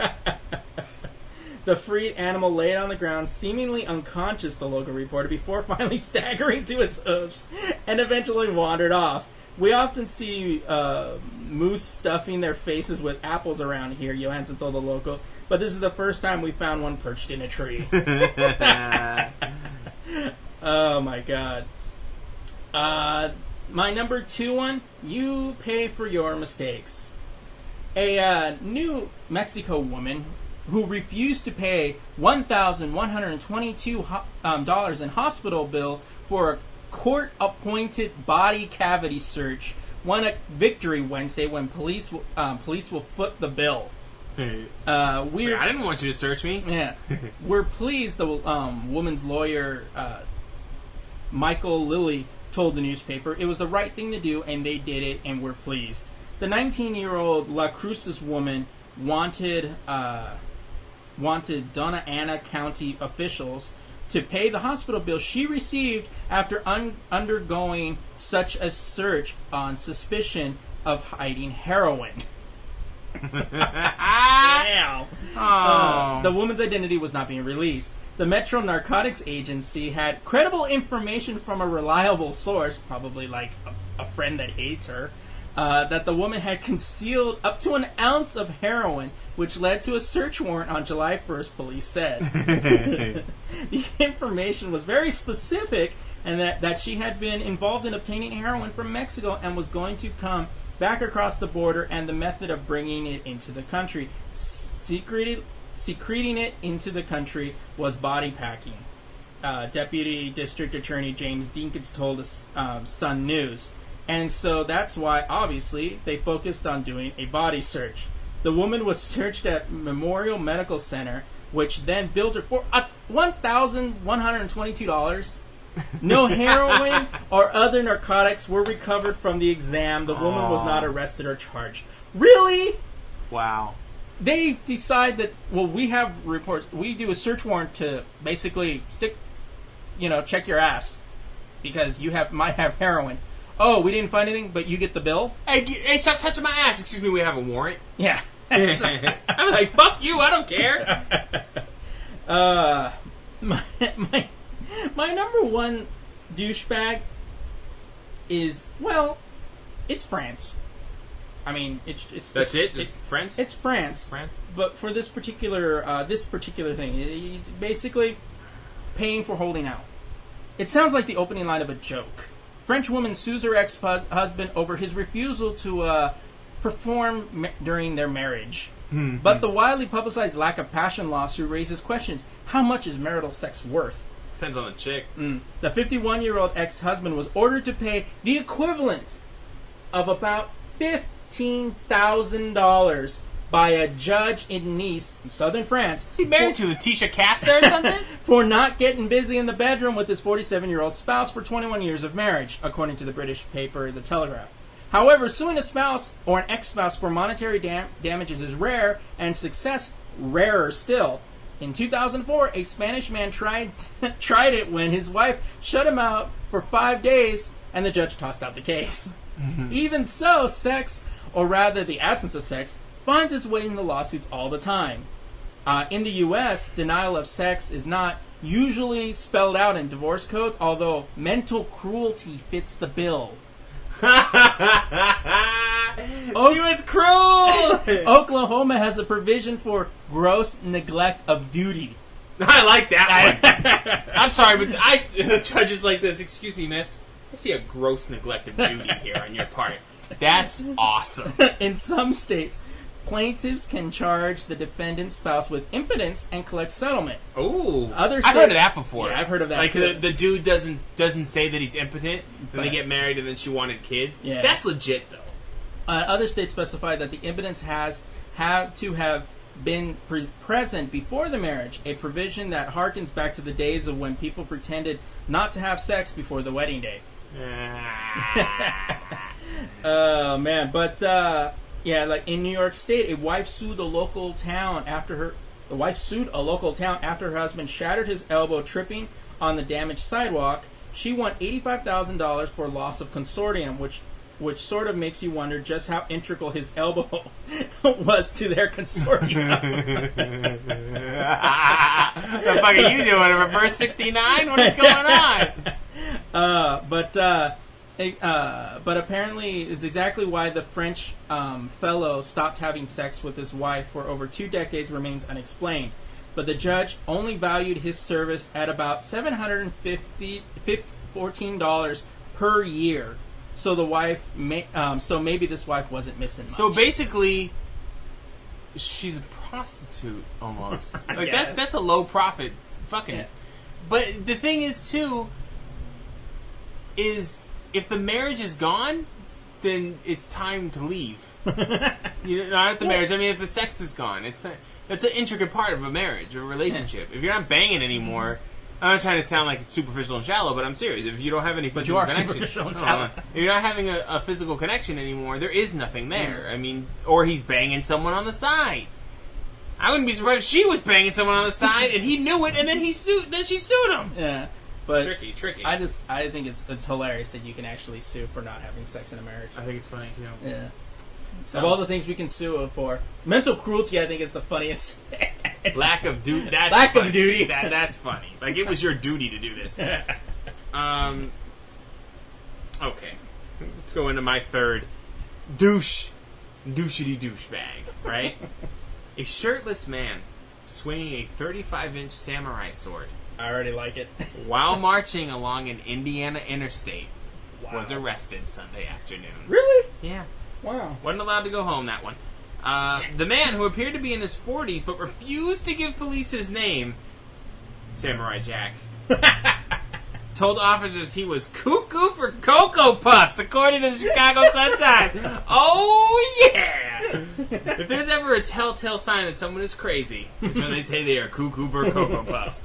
The freed animal laid on the ground, seemingly unconscious, the local reported, before finally staggering to its hooves and eventually wandered off. We often see uh, moose stuffing their faces with apples around here, Johansson told the local, but this is the first time we found one perched in a tree. *laughs* *laughs* oh my god. Uh, my number two one, you pay for your mistakes. A uh, New Mexico woman who refused to pay $1,122 um, in hospital bill for a court-appointed body cavity search won a victory Wednesday when police um, police will foot the bill. Uh, we're I didn't want you to search me. yeah, *laughs* we're pleased. The um, woman's lawyer, uh, Michael Lilly, told the newspaper it was the right thing to do, and they did it, and we're pleased. The 19-year-old Las Cruces woman wanted uh, wanted Doña Ana County officials to pay the hospital bill she received after un- undergoing such a search on suspicion of hiding heroin. *laughs* *laughs* Wow. Uh, the woman's identity was not being released. The Metro Narcotics Agency had credible information from a reliable source, probably like a, a friend that hates her, uh, that the woman had concealed up to an ounce of heroin, which led to a search warrant on July 1st, police said. *laughs* *laughs* the information was very specific and that, that she had been involved in obtaining heroin from Mexico and was going to come back across the border and the method of bringing it into the country. Secreted, secreting it into the country was body packing. Uh, Deputy District Attorney James Dinkins told us um, Sun News. And so that's why, obviously, they focused on doing a body search. The woman was searched at Memorial Medical Center, which then billed her for uh, $1,122. No heroin or other narcotics were recovered from the exam. The woman was not arrested or charged. Really? Wow. They decide that, well, we have reports. We do a search warrant to basically stick, you know, check your ass because you have might have heroin. Oh, we didn't find anything, but you get the bill? Hey, g- hey, stop touching my ass. Excuse me, we have a warrant. Yeah. *laughs* I'm like, fuck you, I don't care. *laughs* Uh, *laughs* my, my *laughs* my number one douchebag is well, it's France. I mean, it's it's That's it's, it. Just France. it's France. France. But for this particular uh, this particular thing, it's basically paying for holding out. It sounds like the opening line of a joke. French woman sues her ex-husband over his refusal to uh, perform ma- during their marriage. But the widely publicized lack of passion lawsuit raises questions: How much is marital sex worth? Depends on the chick. Mm. The 51 year old ex husband was ordered to pay the equivalent of about $15,000 by a judge in Nice, southern France, Is he married to Laetitia Casta or something? *laughs* for not getting busy in the bedroom with his 47 year old spouse for 21 years of marriage, according to the British paper The Telegraph. However, suing a spouse or an ex spouse for monetary dam- damages is rare, and success rarer still. In 2004, a Spanish man tried *laughs* tried it when his wife shut him out for five days, and the judge tossed out the case. Even so, sex, or rather the absence of sex, finds its way in the lawsuits all the time. Uh, in the U.S., denial of sex is not usually spelled out in divorce codes, although mental cruelty fits the bill. *laughs* *laughs* oh, he was cruel. *laughs* Oklahoma has a provision for gross neglect of duty. *laughs* I like that one. I'm sorry, but I the judge is like this. Excuse me, miss. I see a gross neglect of duty here on your part. That's awesome. In some states, plaintiffs can charge the defendant's spouse with impotence and collect settlement. Oh, Other I've heard of that before. Yeah, I've heard of that Like the, the dude doesn't doesn't say that he's impotent, then they get married, and then she wanted kids. Yeah. That's legit though. Uh, other states specify that the impotence has have to have been pre- present before the marriage, a provision that harkens back to the days of when people pretended not to have sex before the wedding day. *laughs* Oh man, but uh, yeah, like in New York State, a wife sued a local town after her. The wife sued a local town after her husband shattered his elbow tripping on the damaged sidewalk. She won eighty-five thousand dollars for loss of consortium, which which sort of makes you wonder just how integral his elbow *laughs* was to their consortium. *laughs* the fuck are you doing? Reverse 69? What is going on? *laughs* Uh, but uh, it- uh, but apparently, it's exactly why the French um, fellow stopped having sex with his wife for over two decades remains unexplained. But the judge only valued his service at about seven hundred and fifty fourteen dollars per year. So the wife, may, um, so maybe this wife wasn't missing much. So basically, she's a prostitute almost. *laughs* Like that's that's a low profit fucking. Yeah. But the thing is too, is if the marriage is gone, then it's time to leave. *laughs* you know, not the marriage. I mean, if the sex is gone, it's it's an intricate part of a marriage, a relationship. If you're not banging anymore. I'm not trying to sound like it's superficial and shallow, but I'm serious. If you don't have any But you are connection, superficial and shallow. if you're not having a, a physical connection anymore, there is nothing there. Mm. I mean, or he's banging someone on the side. I wouldn't be surprised if she was banging someone on the side and he knew it, and then he sued. Then she sued him. yeah, but tricky, tricky. I just I think it's it's hilarious that you can actually sue for not having sex in a marriage. I think it's funny too. Yeah. So, Of all the things we can sue him for, mental cruelty I think is the funniest. *laughs* Lack of duty. Lack of funny. duty. That, that's funny. Like it was your duty to do this. *laughs* Um. Okay, let's go into my third douche, douchety douchebag. Right, *laughs* a shirtless man swinging a 35-inch samurai sword I already like it. while marching along an Indiana interstate was arrested Sunday afternoon. Really? Yeah, Wow. wasn't allowed to go home that one. Uh, the man, who appeared to be in his 40s but refused to give police his name, Samurai Jack, *laughs* told officers he was cuckoo for Cocoa Puffs, according to the Chicago Sun-Times. Oh, yeah! If there's ever a telltale sign that someone is crazy, it's when they say they are cuckoo for Cocoa Puffs.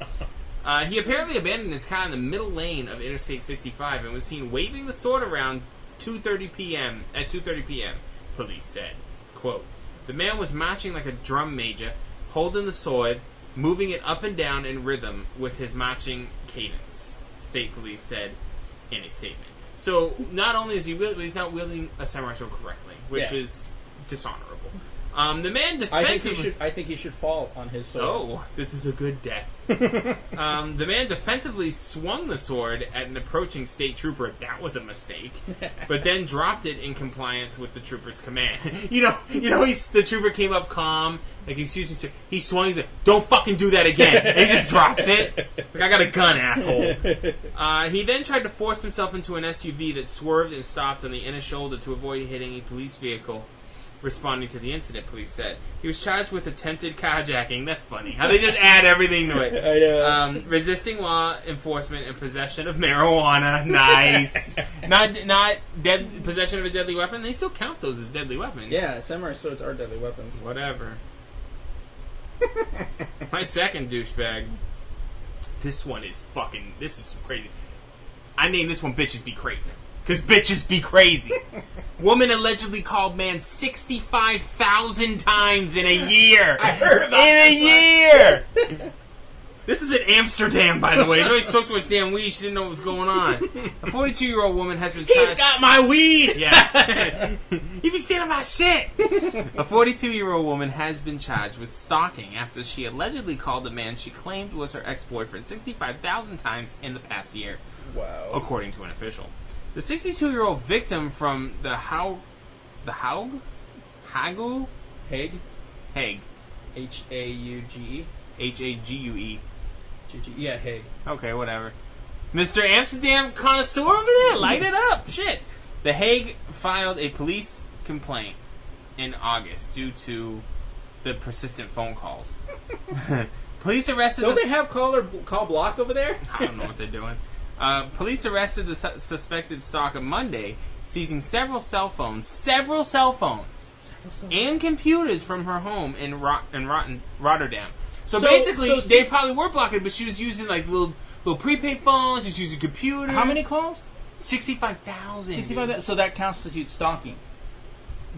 Uh, he apparently abandoned his car in the middle lane of Interstate 65 and was seen waving the sword around 2:30 p.m. at 2:30 p.m. Police said, "Quote: The man was marching like a drum major, holding the sword, moving it up and down in rhythm with his marching cadence." State police said in a statement. So not only is he wield- he's not wielding a samurai sword correctly, which Yeah. is dishonorable. Um, the man I think defensively. he should. I think he should fall on his sword. Oh, this is a good death. *laughs* um, the man defensively swung the sword at an approaching state trooper. That was a mistake, *laughs* but then dropped it in compliance with the trooper's command. *laughs* you know, you know, he's the trooper came up calm, like excuse me, sir. He swung. He's like, "Don't fucking do that again." And he just drops it. Like, I got a gun, asshole. Uh, he then tried to force himself into an SUV that swerved and stopped on the inner shoulder to avoid hitting a police vehicle responding to the incident, police said. He was charged with attempted carjacking. That's funny. How they just add everything to it. *laughs* I know. Um, resisting law enforcement and possession of marijuana. *laughs* Nice. not not dead possession of a deadly weapon. They still count those as deadly weapons. yeah, samurai swords are deadly weapons. Whatever. *laughs* My second douchebag. This one is fucking. This is crazy. I named this one "Bitches Be Crazy" because bitches be crazy. *laughs* Woman allegedly called man sixty-five thousand times in a year. I heard about in a year. *laughs* This is in Amsterdam, by the way. She smoked so much damn weed, she didn't know what was going on. A 42 year old woman has been He's charged. got my weed. Yeah. *laughs* you be stealing my shit. A 42 year old woman has been charged with stalking after she allegedly called a man she claimed was her ex boyfriend 65,000 times in the past year, Wow. according to an official. The 62 year old victim from the Haug. The Haug? Hagu? Hague. Hague. H A U G E. H A G U E. Yeah, Hague. Okay, whatever. Mr. Amsterdam connoisseur over there, light it up. Shit. The Hague filed a police complaint in August due to the persistent phone calls. *laughs* police arrested Don't the they have call or call block over there? I don't know what they're doing. *laughs* Uh, police arrested the su- suspected stalker Monday, seizing several cell phones, several cell phones, and computers from her home in Rot- in Rotten- Rotterdam. So, So- basically, so they probably were blocking, but she was using like little little prepaid phones. She's using computers. How many calls? Sixty-five thousand. Sixty-five. So that constitutes stalking.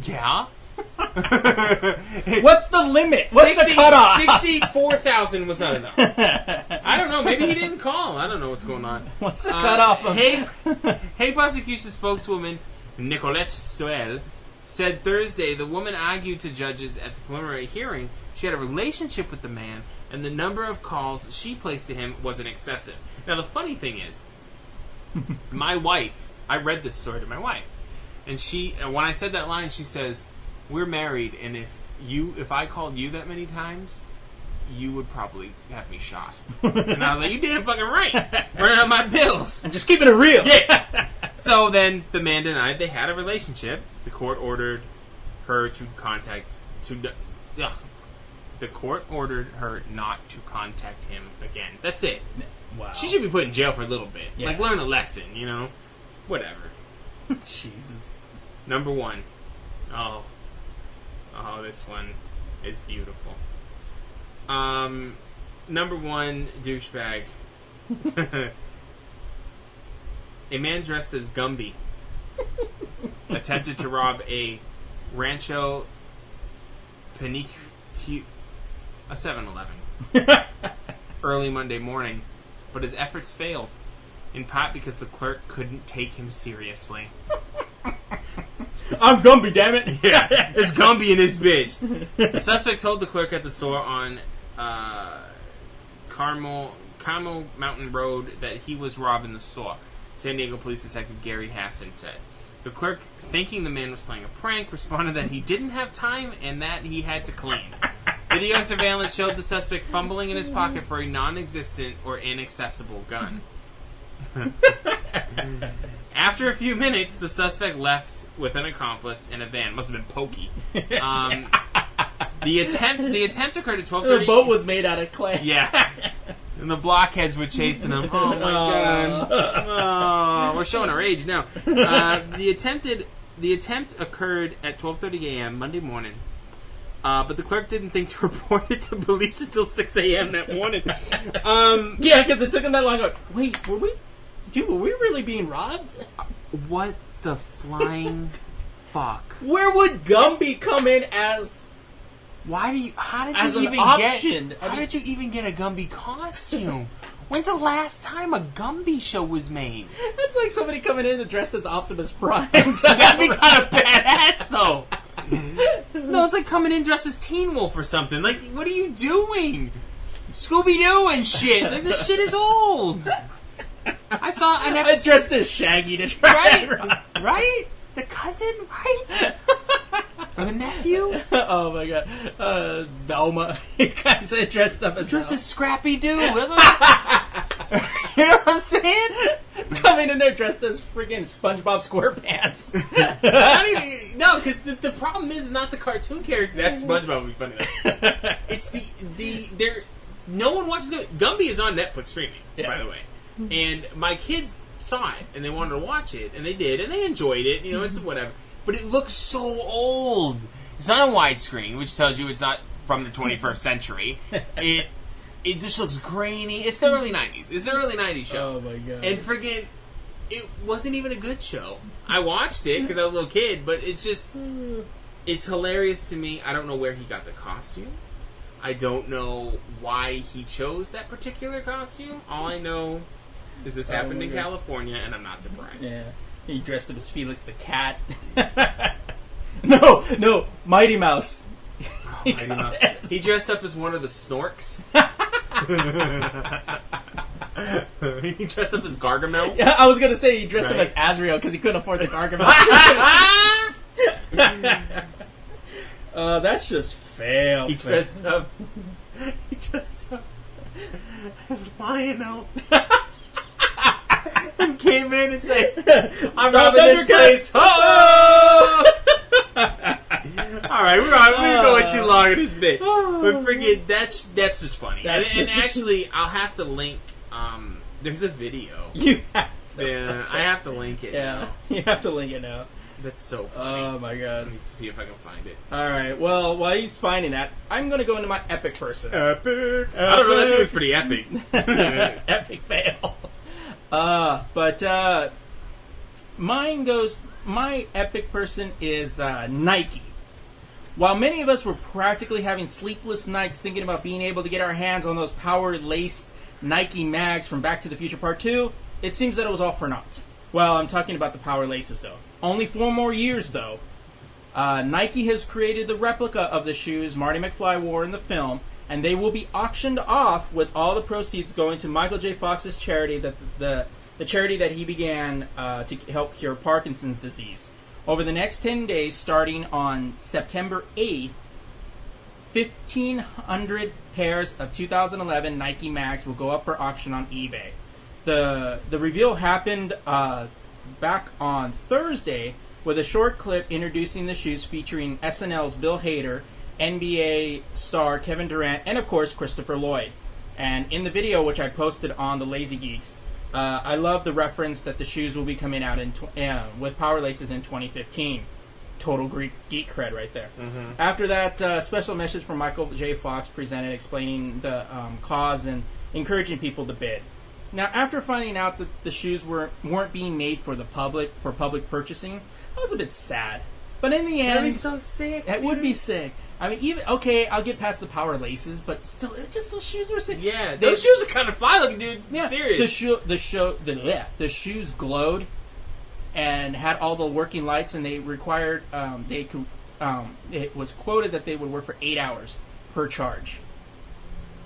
Yeah. *laughs* What's the limit? What's the cutoff? Sixty-four thousand was not enough. I don't know. Maybe he didn't call. I don't know what's going on. What's the Uh, cutoff? Of Hague, *laughs* Hague prosecution spokeswoman Nicolette Stoel said Thursday the woman argued to judges at the preliminary hearing she had a relationship with the man and the number of calls she placed to him wasn't excessive. Now the funny thing is, *laughs* my wife, I read this story to my wife, and she, and when I said that line, she says, "We're married, and if you, if I called you that many times." You would probably have me shot, and I was like, "You damn fucking right, running up my bills." I'm just keeping it real. Yeah. *laughs* so then the man denied they had a relationship. The court ordered her to contact to. Ugh. The court ordered her not to contact him again. That's it. Wow. She should be put in jail for a little bit. Yeah. Like learn a lesson, you know. Whatever. *laughs* Jesus. Number one. Oh. Oh, this one is beautiful. Um, number one douchebag. *laughs* a man dressed as Gumby *laughs* attempted to rob a Rancho Panique, a 7-Eleven, *laughs* early Monday morning, but his efforts failed, in part because the clerk couldn't take him seriously. *laughs* I'm Gumby, damn it. Yeah, *laughs* it's Gumby in this bitch. The suspect told the clerk at the store on uh, Carmel Carmel Mountain Road that he was robbing the store. San Diego Police Detective Gary Hassan said. The clerk, thinking the man was playing a prank, responded that he didn't have time and that he had to clean. Video surveillance showed the suspect fumbling in his pocket for a non-existent or inaccessible gun. *laughs* After a few minutes, the suspect left with an accomplice in a van. Must have been Pokey. *laughs* Um, the attempt the attempt occurred at twelve The boat was made out of clay. *laughs* Yeah. And the blockheads were chasing him. Oh my god. *laughs* Oh, we're showing our age now. Uh, the attempted the attempt occurred at 12:30 a.m. Monday morning. Uh, but the clerk didn't think to report it to police until 6 a.m. that morning. Um, Yeah, because it took him that long. Wait, were we? Dude, were we really being robbed? what the flying *laughs* fuck? Where would Gumby come in as Why do you? How did as you an even option? get? I How mean- did you even get a Gumby costume? When's the last time a Gumby show was made? That's like somebody coming in dressed as Optimus Prime. *laughs* That'd be kind of badass, though. *laughs* no, it's like coming in dressed as Teen Wolf or something. Like, what are you doing? Scooby Doo and shit. Like, this shit is old. I saw an episode. dressed as Shaggy to try Right? right? The cousin, right? or the nephew? *laughs* oh my god. Uh, Velma. *laughs* You guys are dressed up as Dressed as Scrappy Doo. *laughs* You know what I'm saying? coming in there dressed as freaking SpongeBob SquarePants. Not even, no, because the, the problem is not the cartoon character. That's SpongeBob would be funny. Though. It's the the there. No one watches Gumby. Gumby is on Netflix streaming, Yeah. by the way. And my kids saw it and they wanted to watch it, and they did, and they enjoyed it. You know, it's mm-hmm. whatever. But it looks so old. It's not on widescreen, which tells you it's not from the 21st century. *laughs* It it just looks grainy. It's the early 90s. It's the early 90s show. oh my god. And friggin', it wasn't even a good show. I watched it because I was a little kid, but it's just, *sighs* it's hilarious to me. I don't know where he got the costume. I don't know why he chose that particular costume. All I know this Oh, happened in. California, and I'm not surprised. yeah. He dressed up as Felix the cat. *laughs* no, no, Mighty Mouse. He Mighty Mouse. He dressed up as one of the Snorks. *laughs* *laughs* he dressed up as Gargamel. Yeah, I was gonna say he dressed Right. up as Azrael because he couldn't afford the Gargamel. uh, that's just fail. he dressed up. He dressed up as Lionel. And came in and said, "I'm robbing this place." Oh! *laughs* All right, we're on. We're going too long in this bit, *sighs* but forget that's that's just funny. That's and, and actually, I'll have to link. Um, there's a video. *laughs* you have to. Yeah, I have to link it. Yeah, now. *laughs* you have to link it now. That's so funny. Oh my god. Let me see if I can find it. All right. Well, while he's finding that, I'm gonna go into my epic person. Epic. I don't know. That was pretty epic. epic fail. Uh, but uh, mine goes. My epic person is uh, Nike. While many of us were practically having sleepless nights thinking about being able to get our hands on those power laced Nike mags from Back to the Future Part 2, it seems that it was all for naught. Well, I'm talking about the power laces though. Only four more years though. Uh, Nike has created the replica of the shoes Marty McFly wore in the film, and they will be auctioned off with all the proceeds going to Michael J. Fox's charity that the the charity that he began uh, to help cure Parkinson's disease. Over the next 10 days, starting on September 8th, 1,500 pairs of 2011 Nike Mags will go up for auction on eBay. The, the reveal happened uh, back on Thursday with a short clip introducing the shoes featuring SNL's Bill Hader, NBA star Kevin Durant, and of course Christopher Lloyd. And in the video, which I posted on the Lazy Geeks, uh, I love the reference that the shoes will be coming out in tw- uh, with power laces in 2015. Total Greek geek cred right there. After that, uh, special message from Michael J. Fox presented explaining the um, cause and encouraging people to bid. Now, after finding out that the shoes were weren't being made for the public for public purchasing, I was a bit sad. But in the end, That'd be so sick. that would be sick. I mean, even okay, I'll get past the power laces, but still, it just those shoes were sick. Yeah, They- those shoes are kind of fly looking, dude. yeah, Serious. The shoe, the show, the yeah, the shoes glowed, and had all the working lights, and they required um, they could. Um, it was quoted that they would work for eight hours per charge.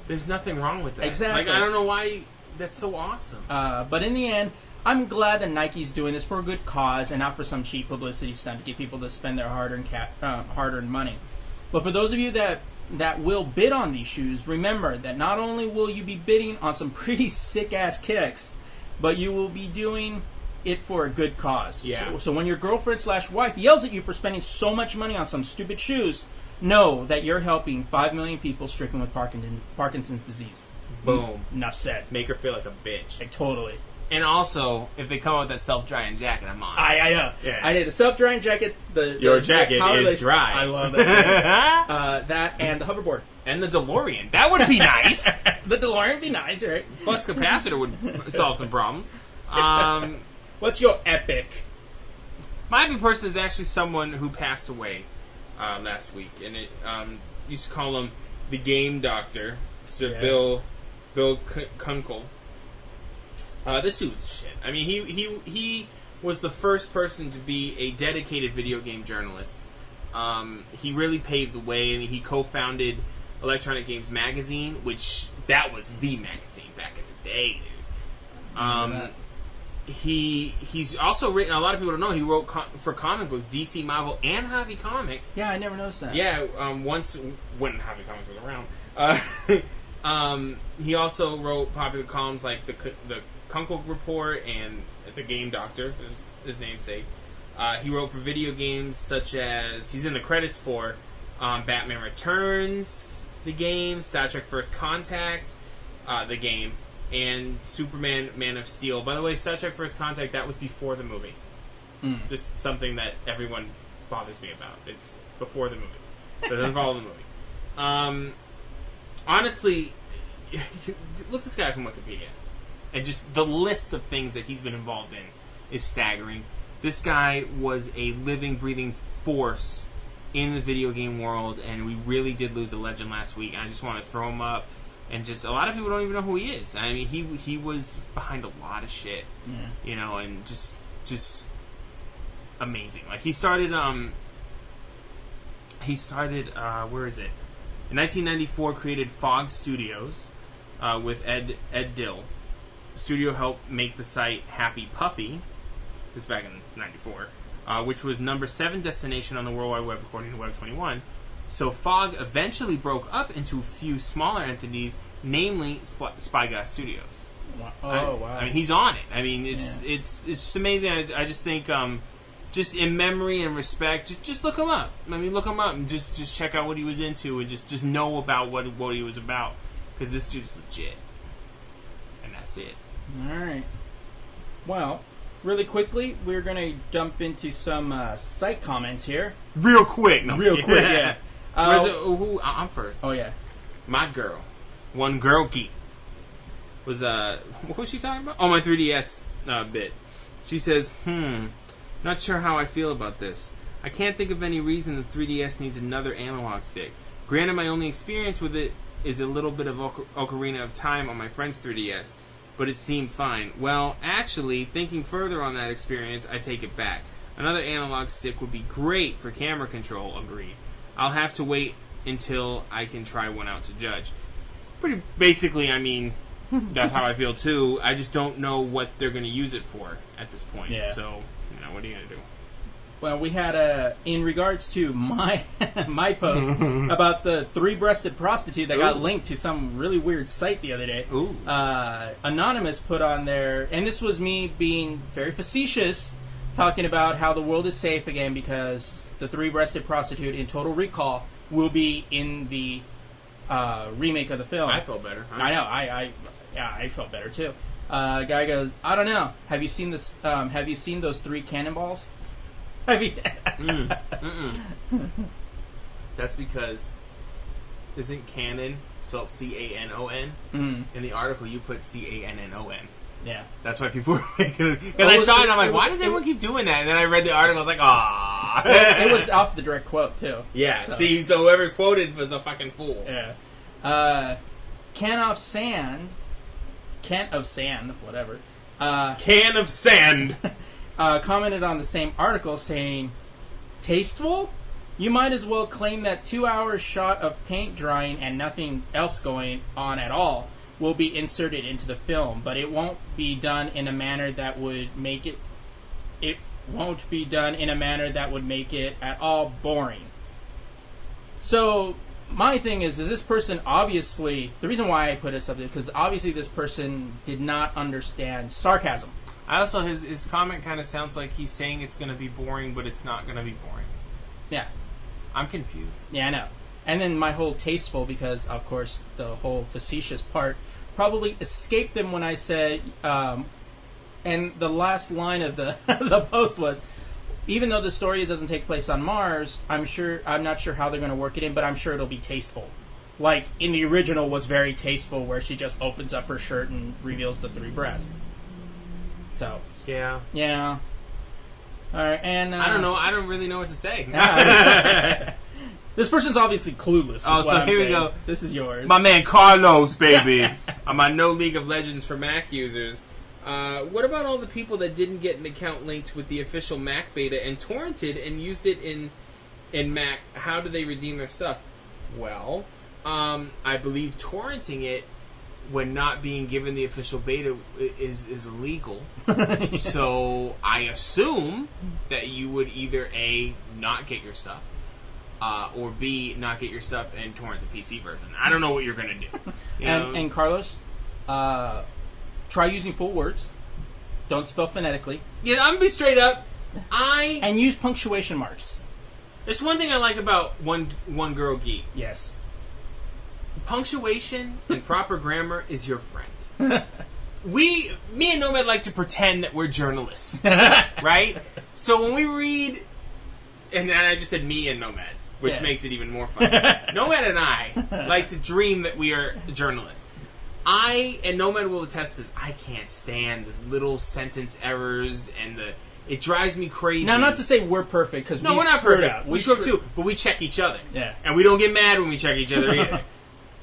There's nothing wrong with that. Exactly. Like I don't know why that's so awesome. Uh, but in the end, I'm glad that Nike's doing this for a good cause and not for some cheap publicity stunt to get people to spend their hard-earned ca- uh, hard-earned money. But for those of you that that will bid on these shoes, remember that not only will you be bidding on some *laughs* pretty sick-ass kicks, but you will be doing it for a good cause. Yeah. So, so when your girlfriend slash wife yells at you for spending so much money on some stupid shoes, know that you're helping five million people stricken with Parkinson's, Parkinson's disease. Boom. Enough said. Make her feel like a bitch. Like, totally. And also, if they come out with that self-drying jacket, I'm on. I, I know. Yeah. I did the self-drying jacket. The Your the jacket power is lace- dry. I love that. *laughs* uh, that and the hoverboard. and the DeLorean. That would be nice. *laughs* the DeLorean would be nice, right? Flux capacitor would solve some problems. Um, *laughs* What's your epic? my epic person is actually someone who passed away uh, last week, and it um, used to call him the Game Doctor, Sir Yes. Bill Bill K- Kunkel. Uh, this dude was shit. I mean, he he he was the first person to be a dedicated video game journalist. Um, he really paved the way. I mean, he co-founded Electronic Games Magazine, which that was the magazine back in the day, dude. Um, he he's also written. A lot of people don't know he wrote co- for comic books, DC, Marvel, and Hobby Comics. Yeah, I never noticed that. Yeah, um, once when Hobby Comics was around, uh, *laughs* um, he also wrote popular columns like the the Kunkel Report and the Game Doctor, his, his namesake. Uh, he wrote for video games such as he's in the credits for um, Batman Returns, the game, Star Trek First Contact, uh, the game, and Superman Man of Steel. By the way, Star Trek First Contact that was before the movie. Mm. Just something that everyone bothers me about. It's before the movie. It doesn't follow the movie. Um, honestly, *laughs* look this guy up on Wikipedia, and just the list of things that he's been involved in is staggering. This guy was a living, breathing force in the video game world, and we really did lose a legend last week. I just want to throw him up, and just a lot of people don't even know who he is. I mean, he he was behind a lot of shit, Yeah. you know, and just just amazing. Like he started um he started uh where is it? In 1994 created Fog Studios uh, with Ed Ed Dill. The studio helped make the site Happy Puppy. This was back in 94. Uh, which was number 7 destination on the World Wide Web according to Web 21. So Fog eventually broke up into a few smaller entities, namely Sp- Spyglass Studios. Wow. Oh I, wow. I mean, he's on it. I mean, it's it's it's just amazing. I, I just think, um, just in memory and respect, just just look him up. I mean, look him up and just just check out what he was into and just just know about what what he was about because this dude's legit, and that's it. All right. Well, really quickly, we're gonna dump into some uh, site comments here. Real quick, no, I'm Real just quick, kidding. yeah. *laughs* Where's Uh, it- who? I- I'm first. oh yeah. My girl, one girl geek, was uh, what was she talking about? Oh, my 3ds uh, bit. She says, "Hmm, not sure how I feel about this. I can't think of any reason the 3ds needs another analog stick. Granted, my only experience with it is a little bit of Oca- Ocarina of Time on my friend's 3ds, but it seemed fine. Well, actually, thinking further on that experience, I take it back. Another analog stick would be great for camera control. Agreed. I'll have to wait until I can try one out to judge. Pretty basically, I mean, that's how I feel too. I just don't know what they're going to use it for at this point. Yeah. So, you know, what are you going to do? Well, we had a in regards to my *laughs* my post *laughs* about the three-breasted prostitute that got linked to some really weird site the other day. Ooh. Uh, Anonymous put on there, and this was me being very facetious, talking about how the world is safe again because the three-breasted prostitute in Total Recall will be in the uh, remake of the film. I feel better. I know. I, I yeah, I felt better too. Uh, guy goes, I don't know. Have you seen this? Um, have you seen those three cannonballs? *laughs* Have you? Mm. *laughs* That's because isn't canon spelled C A N O N? Mm, In the article, you put C A N N O N. yeah. That's why people *laughs* were. Because I saw it, and I'm it like, was- why does everyone keep doing that? And then I read the article, I was like, ah. it was off the direct quote too. Yeah. So- See, so whoever quoted was a fucking fool. Yeah. Uh, can of sand, can of sand, whatever. Uh, Can of sand. Uh, commented on the same article saying, "Tasteful? You might as well claim that two hours shot of paint drying and nothing else going on at all will be inserted into the film, but it won't be done in a manner that would make it. It won't be done in a manner that would make it at all boring." So my thing is, is this person obviously the reason why I put this up because obviously this person did not understand sarcasm. I also his his comment kind of sounds like he's saying it's going to be boring, but it's not going to be boring. Yeah, I'm confused. yeah, I know. And then my whole tasteful because of course the whole facetious part probably escaped them when I said, um, and the last line of the *laughs* the post was. Even though the story doesn't take place on Mars, I'm sure I'm not sure how they're going to work it in, but I'm sure it'll be tasteful. Like in the original was very tasteful, where she just opens up her shirt and reveals the three breasts. So Yeah. yeah, all right, and uh, I don't know. I don't really know what to say. *laughs* This person's obviously clueless. Oh, so I'm here we go. This is yours. My man Carlos, baby. *laughs* I'm on No League of Legends for Mac users. Uh, what about all the people that didn't get an account linked with the official Mac beta and torrented and used it in And Mac, how do they redeem their stuff? Well, um, I believe torrenting it when not being given the official beta is is illegal. *laughs* So I assume that you would either a not get your stuff, uh, or b not get your stuff and torrent the PC version. I don't know what you're gonna do. *laughs* You? And, and Carlos, uh, try using full words. Don't spell phonetically, yeah, I'm gonna be straight up. I and use punctuation marks. there's one thing I like about one one girl geek. Yes. Punctuation and proper grammar is your friend. *laughs* we, me and Nomad like to pretend that we're journalists, *laughs* right? So when we read, and then I just said me and Nomad, which Yeah. makes it even more fun. *laughs* Nomad and I like to dream that we are journalists. I and Nomad will attest to this. I can't stand the little sentence errors and the. It drives me crazy. Now, not to say we're perfect because No, we we're not perfect. up. We screw up too, but we check each other. Yeah. And we don't get mad when we check each other either.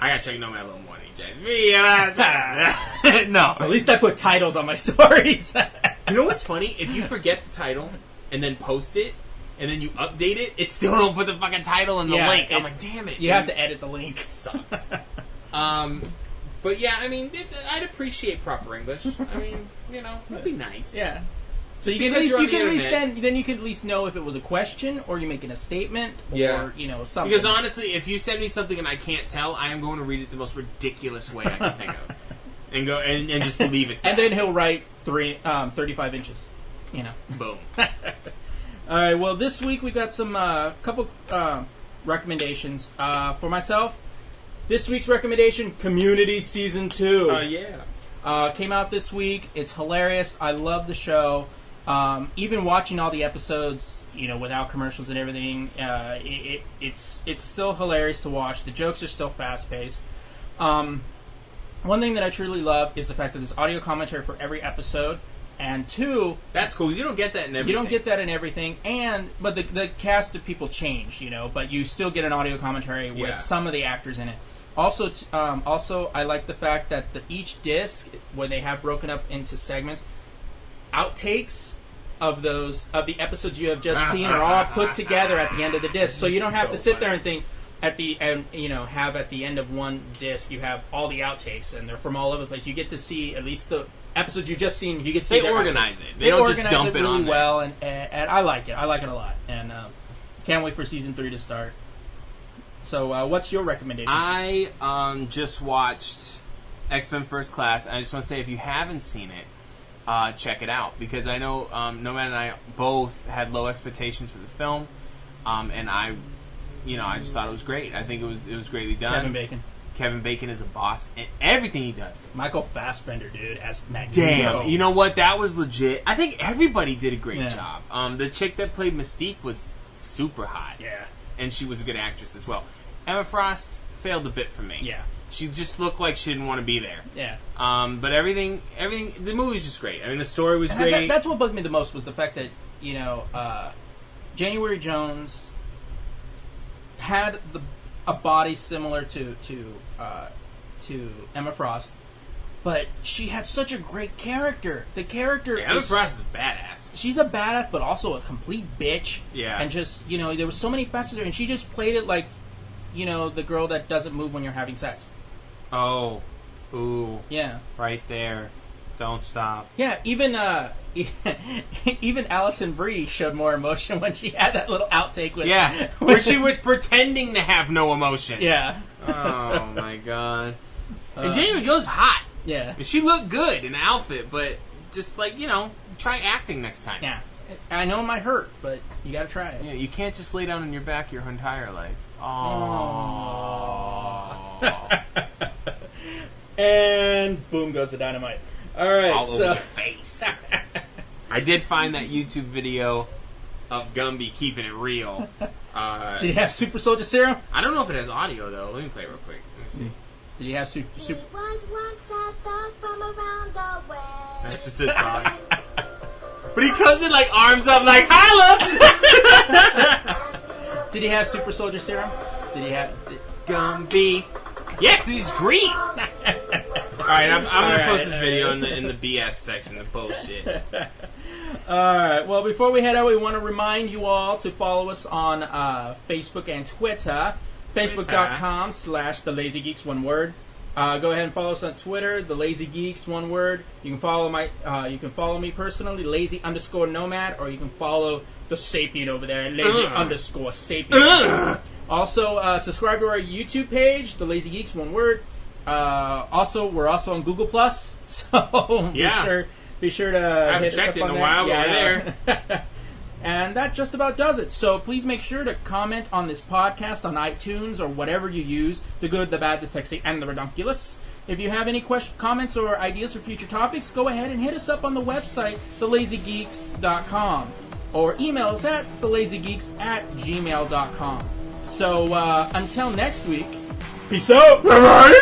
I gotta check Nomad a little more than he checks me. uh, *laughs* no. At least I put titles on my *laughs* stories. You know what's funny? If you forget the title and then post it, and then you update it, it still don't put the fucking title in the Yeah, link. I'm like, damn it. you have to edit the link. sucks. um, but yeah, I mean, it, I'd appreciate proper English. I mean, you know, that'd be nice. Yeah. So you can at Because least you're on the can at least then then you can at least know if it was a question or you're making a statement or you know something. Because honestly, if you send me something and I can't tell, I am going to read it the most ridiculous way I can think of, *laughs* and go and, and just believe it's. *laughs* and that. then he'll write three um, 35 inches. You know. boom. *laughs* All right. Well, this week we got some uh, couple uh, recommendations uh, for myself. This week's recommendation: Community Season Two. Uh, yeah. Uh, came out this week. It's hilarious. I love the show. Um, even watching all the episodes, you know, without commercials and everything, uh, it, it, it's it's still hilarious to watch. The jokes are still fast paced. Um, one thing that I truly love is the fact that there's audio commentary for every episode, and two, That's cool. You don't get that in everything. you don't get that in everything, and but the the cast of people change, you know, but you still get an audio commentary with Yeah. some of the actors in it. Also, t- um, also, I like the fact that the, each disc, when they have broken up into segments, outtakes of those of the episodes you have just *laughs* seen are all put together at the end of the disc, so you don't have So to sit there and think at the and you know have at the end of one disc you have all the outtakes and they're from all over the place. You get to see at least the episodes you've just seen. You get to see They organize outtakes. it. They don't just organize dump it it really on well, and, and and I like it. I like it a lot, and um, can't wait for season three to start. So, uh, what's your recommendation? I um, just watched X Men First Class. I just want to say, if you haven't seen it, uh, check it out because I know um, Nomad and I both had low expectations for the film, um, and I, you know, I just thought it was great. I think it was it was greatly done. Kevin Bacon, Kevin Bacon is a boss, and everything he does. Michael Fassbender, dude, as Magneto. Damn, you know what? That was legit. I think everybody did a great Yeah. job. Um, the chick that played Mystique was super hot. Yeah, and she was a good actress as well. Emma Frost failed a bit for me. yeah, She just looked like she didn't want to be there. yeah. Um, but everything, everything, the movie was just great. I mean, the story was And great. that- that's what bugged me the most was the fact that you know uh, January Jones had the a body similar to to uh, to Emma Frost, but she had such a great character. The character Yeah, Emma is- Frost is a badass. she's a badass, but also a complete bitch. Yeah. And just you know, there was so many facets, and she just played it like, you know, the girl that doesn't move when you're having sex. Oh, ooh, Yeah. right there. Don't stop. Yeah. Even uh, *laughs* even Alison Brie showed more emotion *laughs* when she had that little outtake with. Yeah, *laughs* where she was pretending to have no emotion. Yeah. Oh my god. Uh, and Jamie Jones hot. Yeah. And she looked good in the outfit, but just like you know, try acting next time. Yeah. I know it might hurt, but you got to try it. Yeah, you can't just lay down on your back your entire life. Aww. And boom goes the dynamite. All right. all so over the face. *laughs* I did find that YouTube video of Gumby keeping it real. *laughs* Uh, did he have super soldier serum? I don't know if it has audio though. Let me play it real quick. Let me see. Did he have super? He super was once a dog from around the way. That's just his song. *laughs* But he comes in like arms up, like holla. did he have super soldier serum? Did he have? Did, Gumby. Yeah, 'cause he's green. All right, I'm, I'm gonna All right, post this all video in the in the BS section, the bullshit. *laughs* All right. Well, before we head out, we want to remind you all to follow us on uh, Facebook and Twitter. Facebook.com slash The Lazy Geeks, one word. Uh, go ahead and follow us on Twitter, The Lazy Geeks, one word. You can follow my, uh, you can follow me personally, Lazy underscore Nomad, or you can follow the Sapient over there, Lazy Ugh. underscore Sapient. Also, uh, subscribe to our YouTube page, The Lazy Geeks, one word. Uh, also, we're also on Google Plus, *laughs* so Yeah. be sure be sure to. haven't checked it in a there. while, but Yeah, we're I know. *laughs* And that just about does it. So please make sure to comment on this podcast on iTunes or whatever you use the good, the bad, the sexy, and the redonkulous. If you have any questions, comments, or ideas for future topics, go ahead and hit us up on the website, thelazygeeks.com, or email us at thelazygeeks at gmail.com. So uh, until next week, peace out, everybody!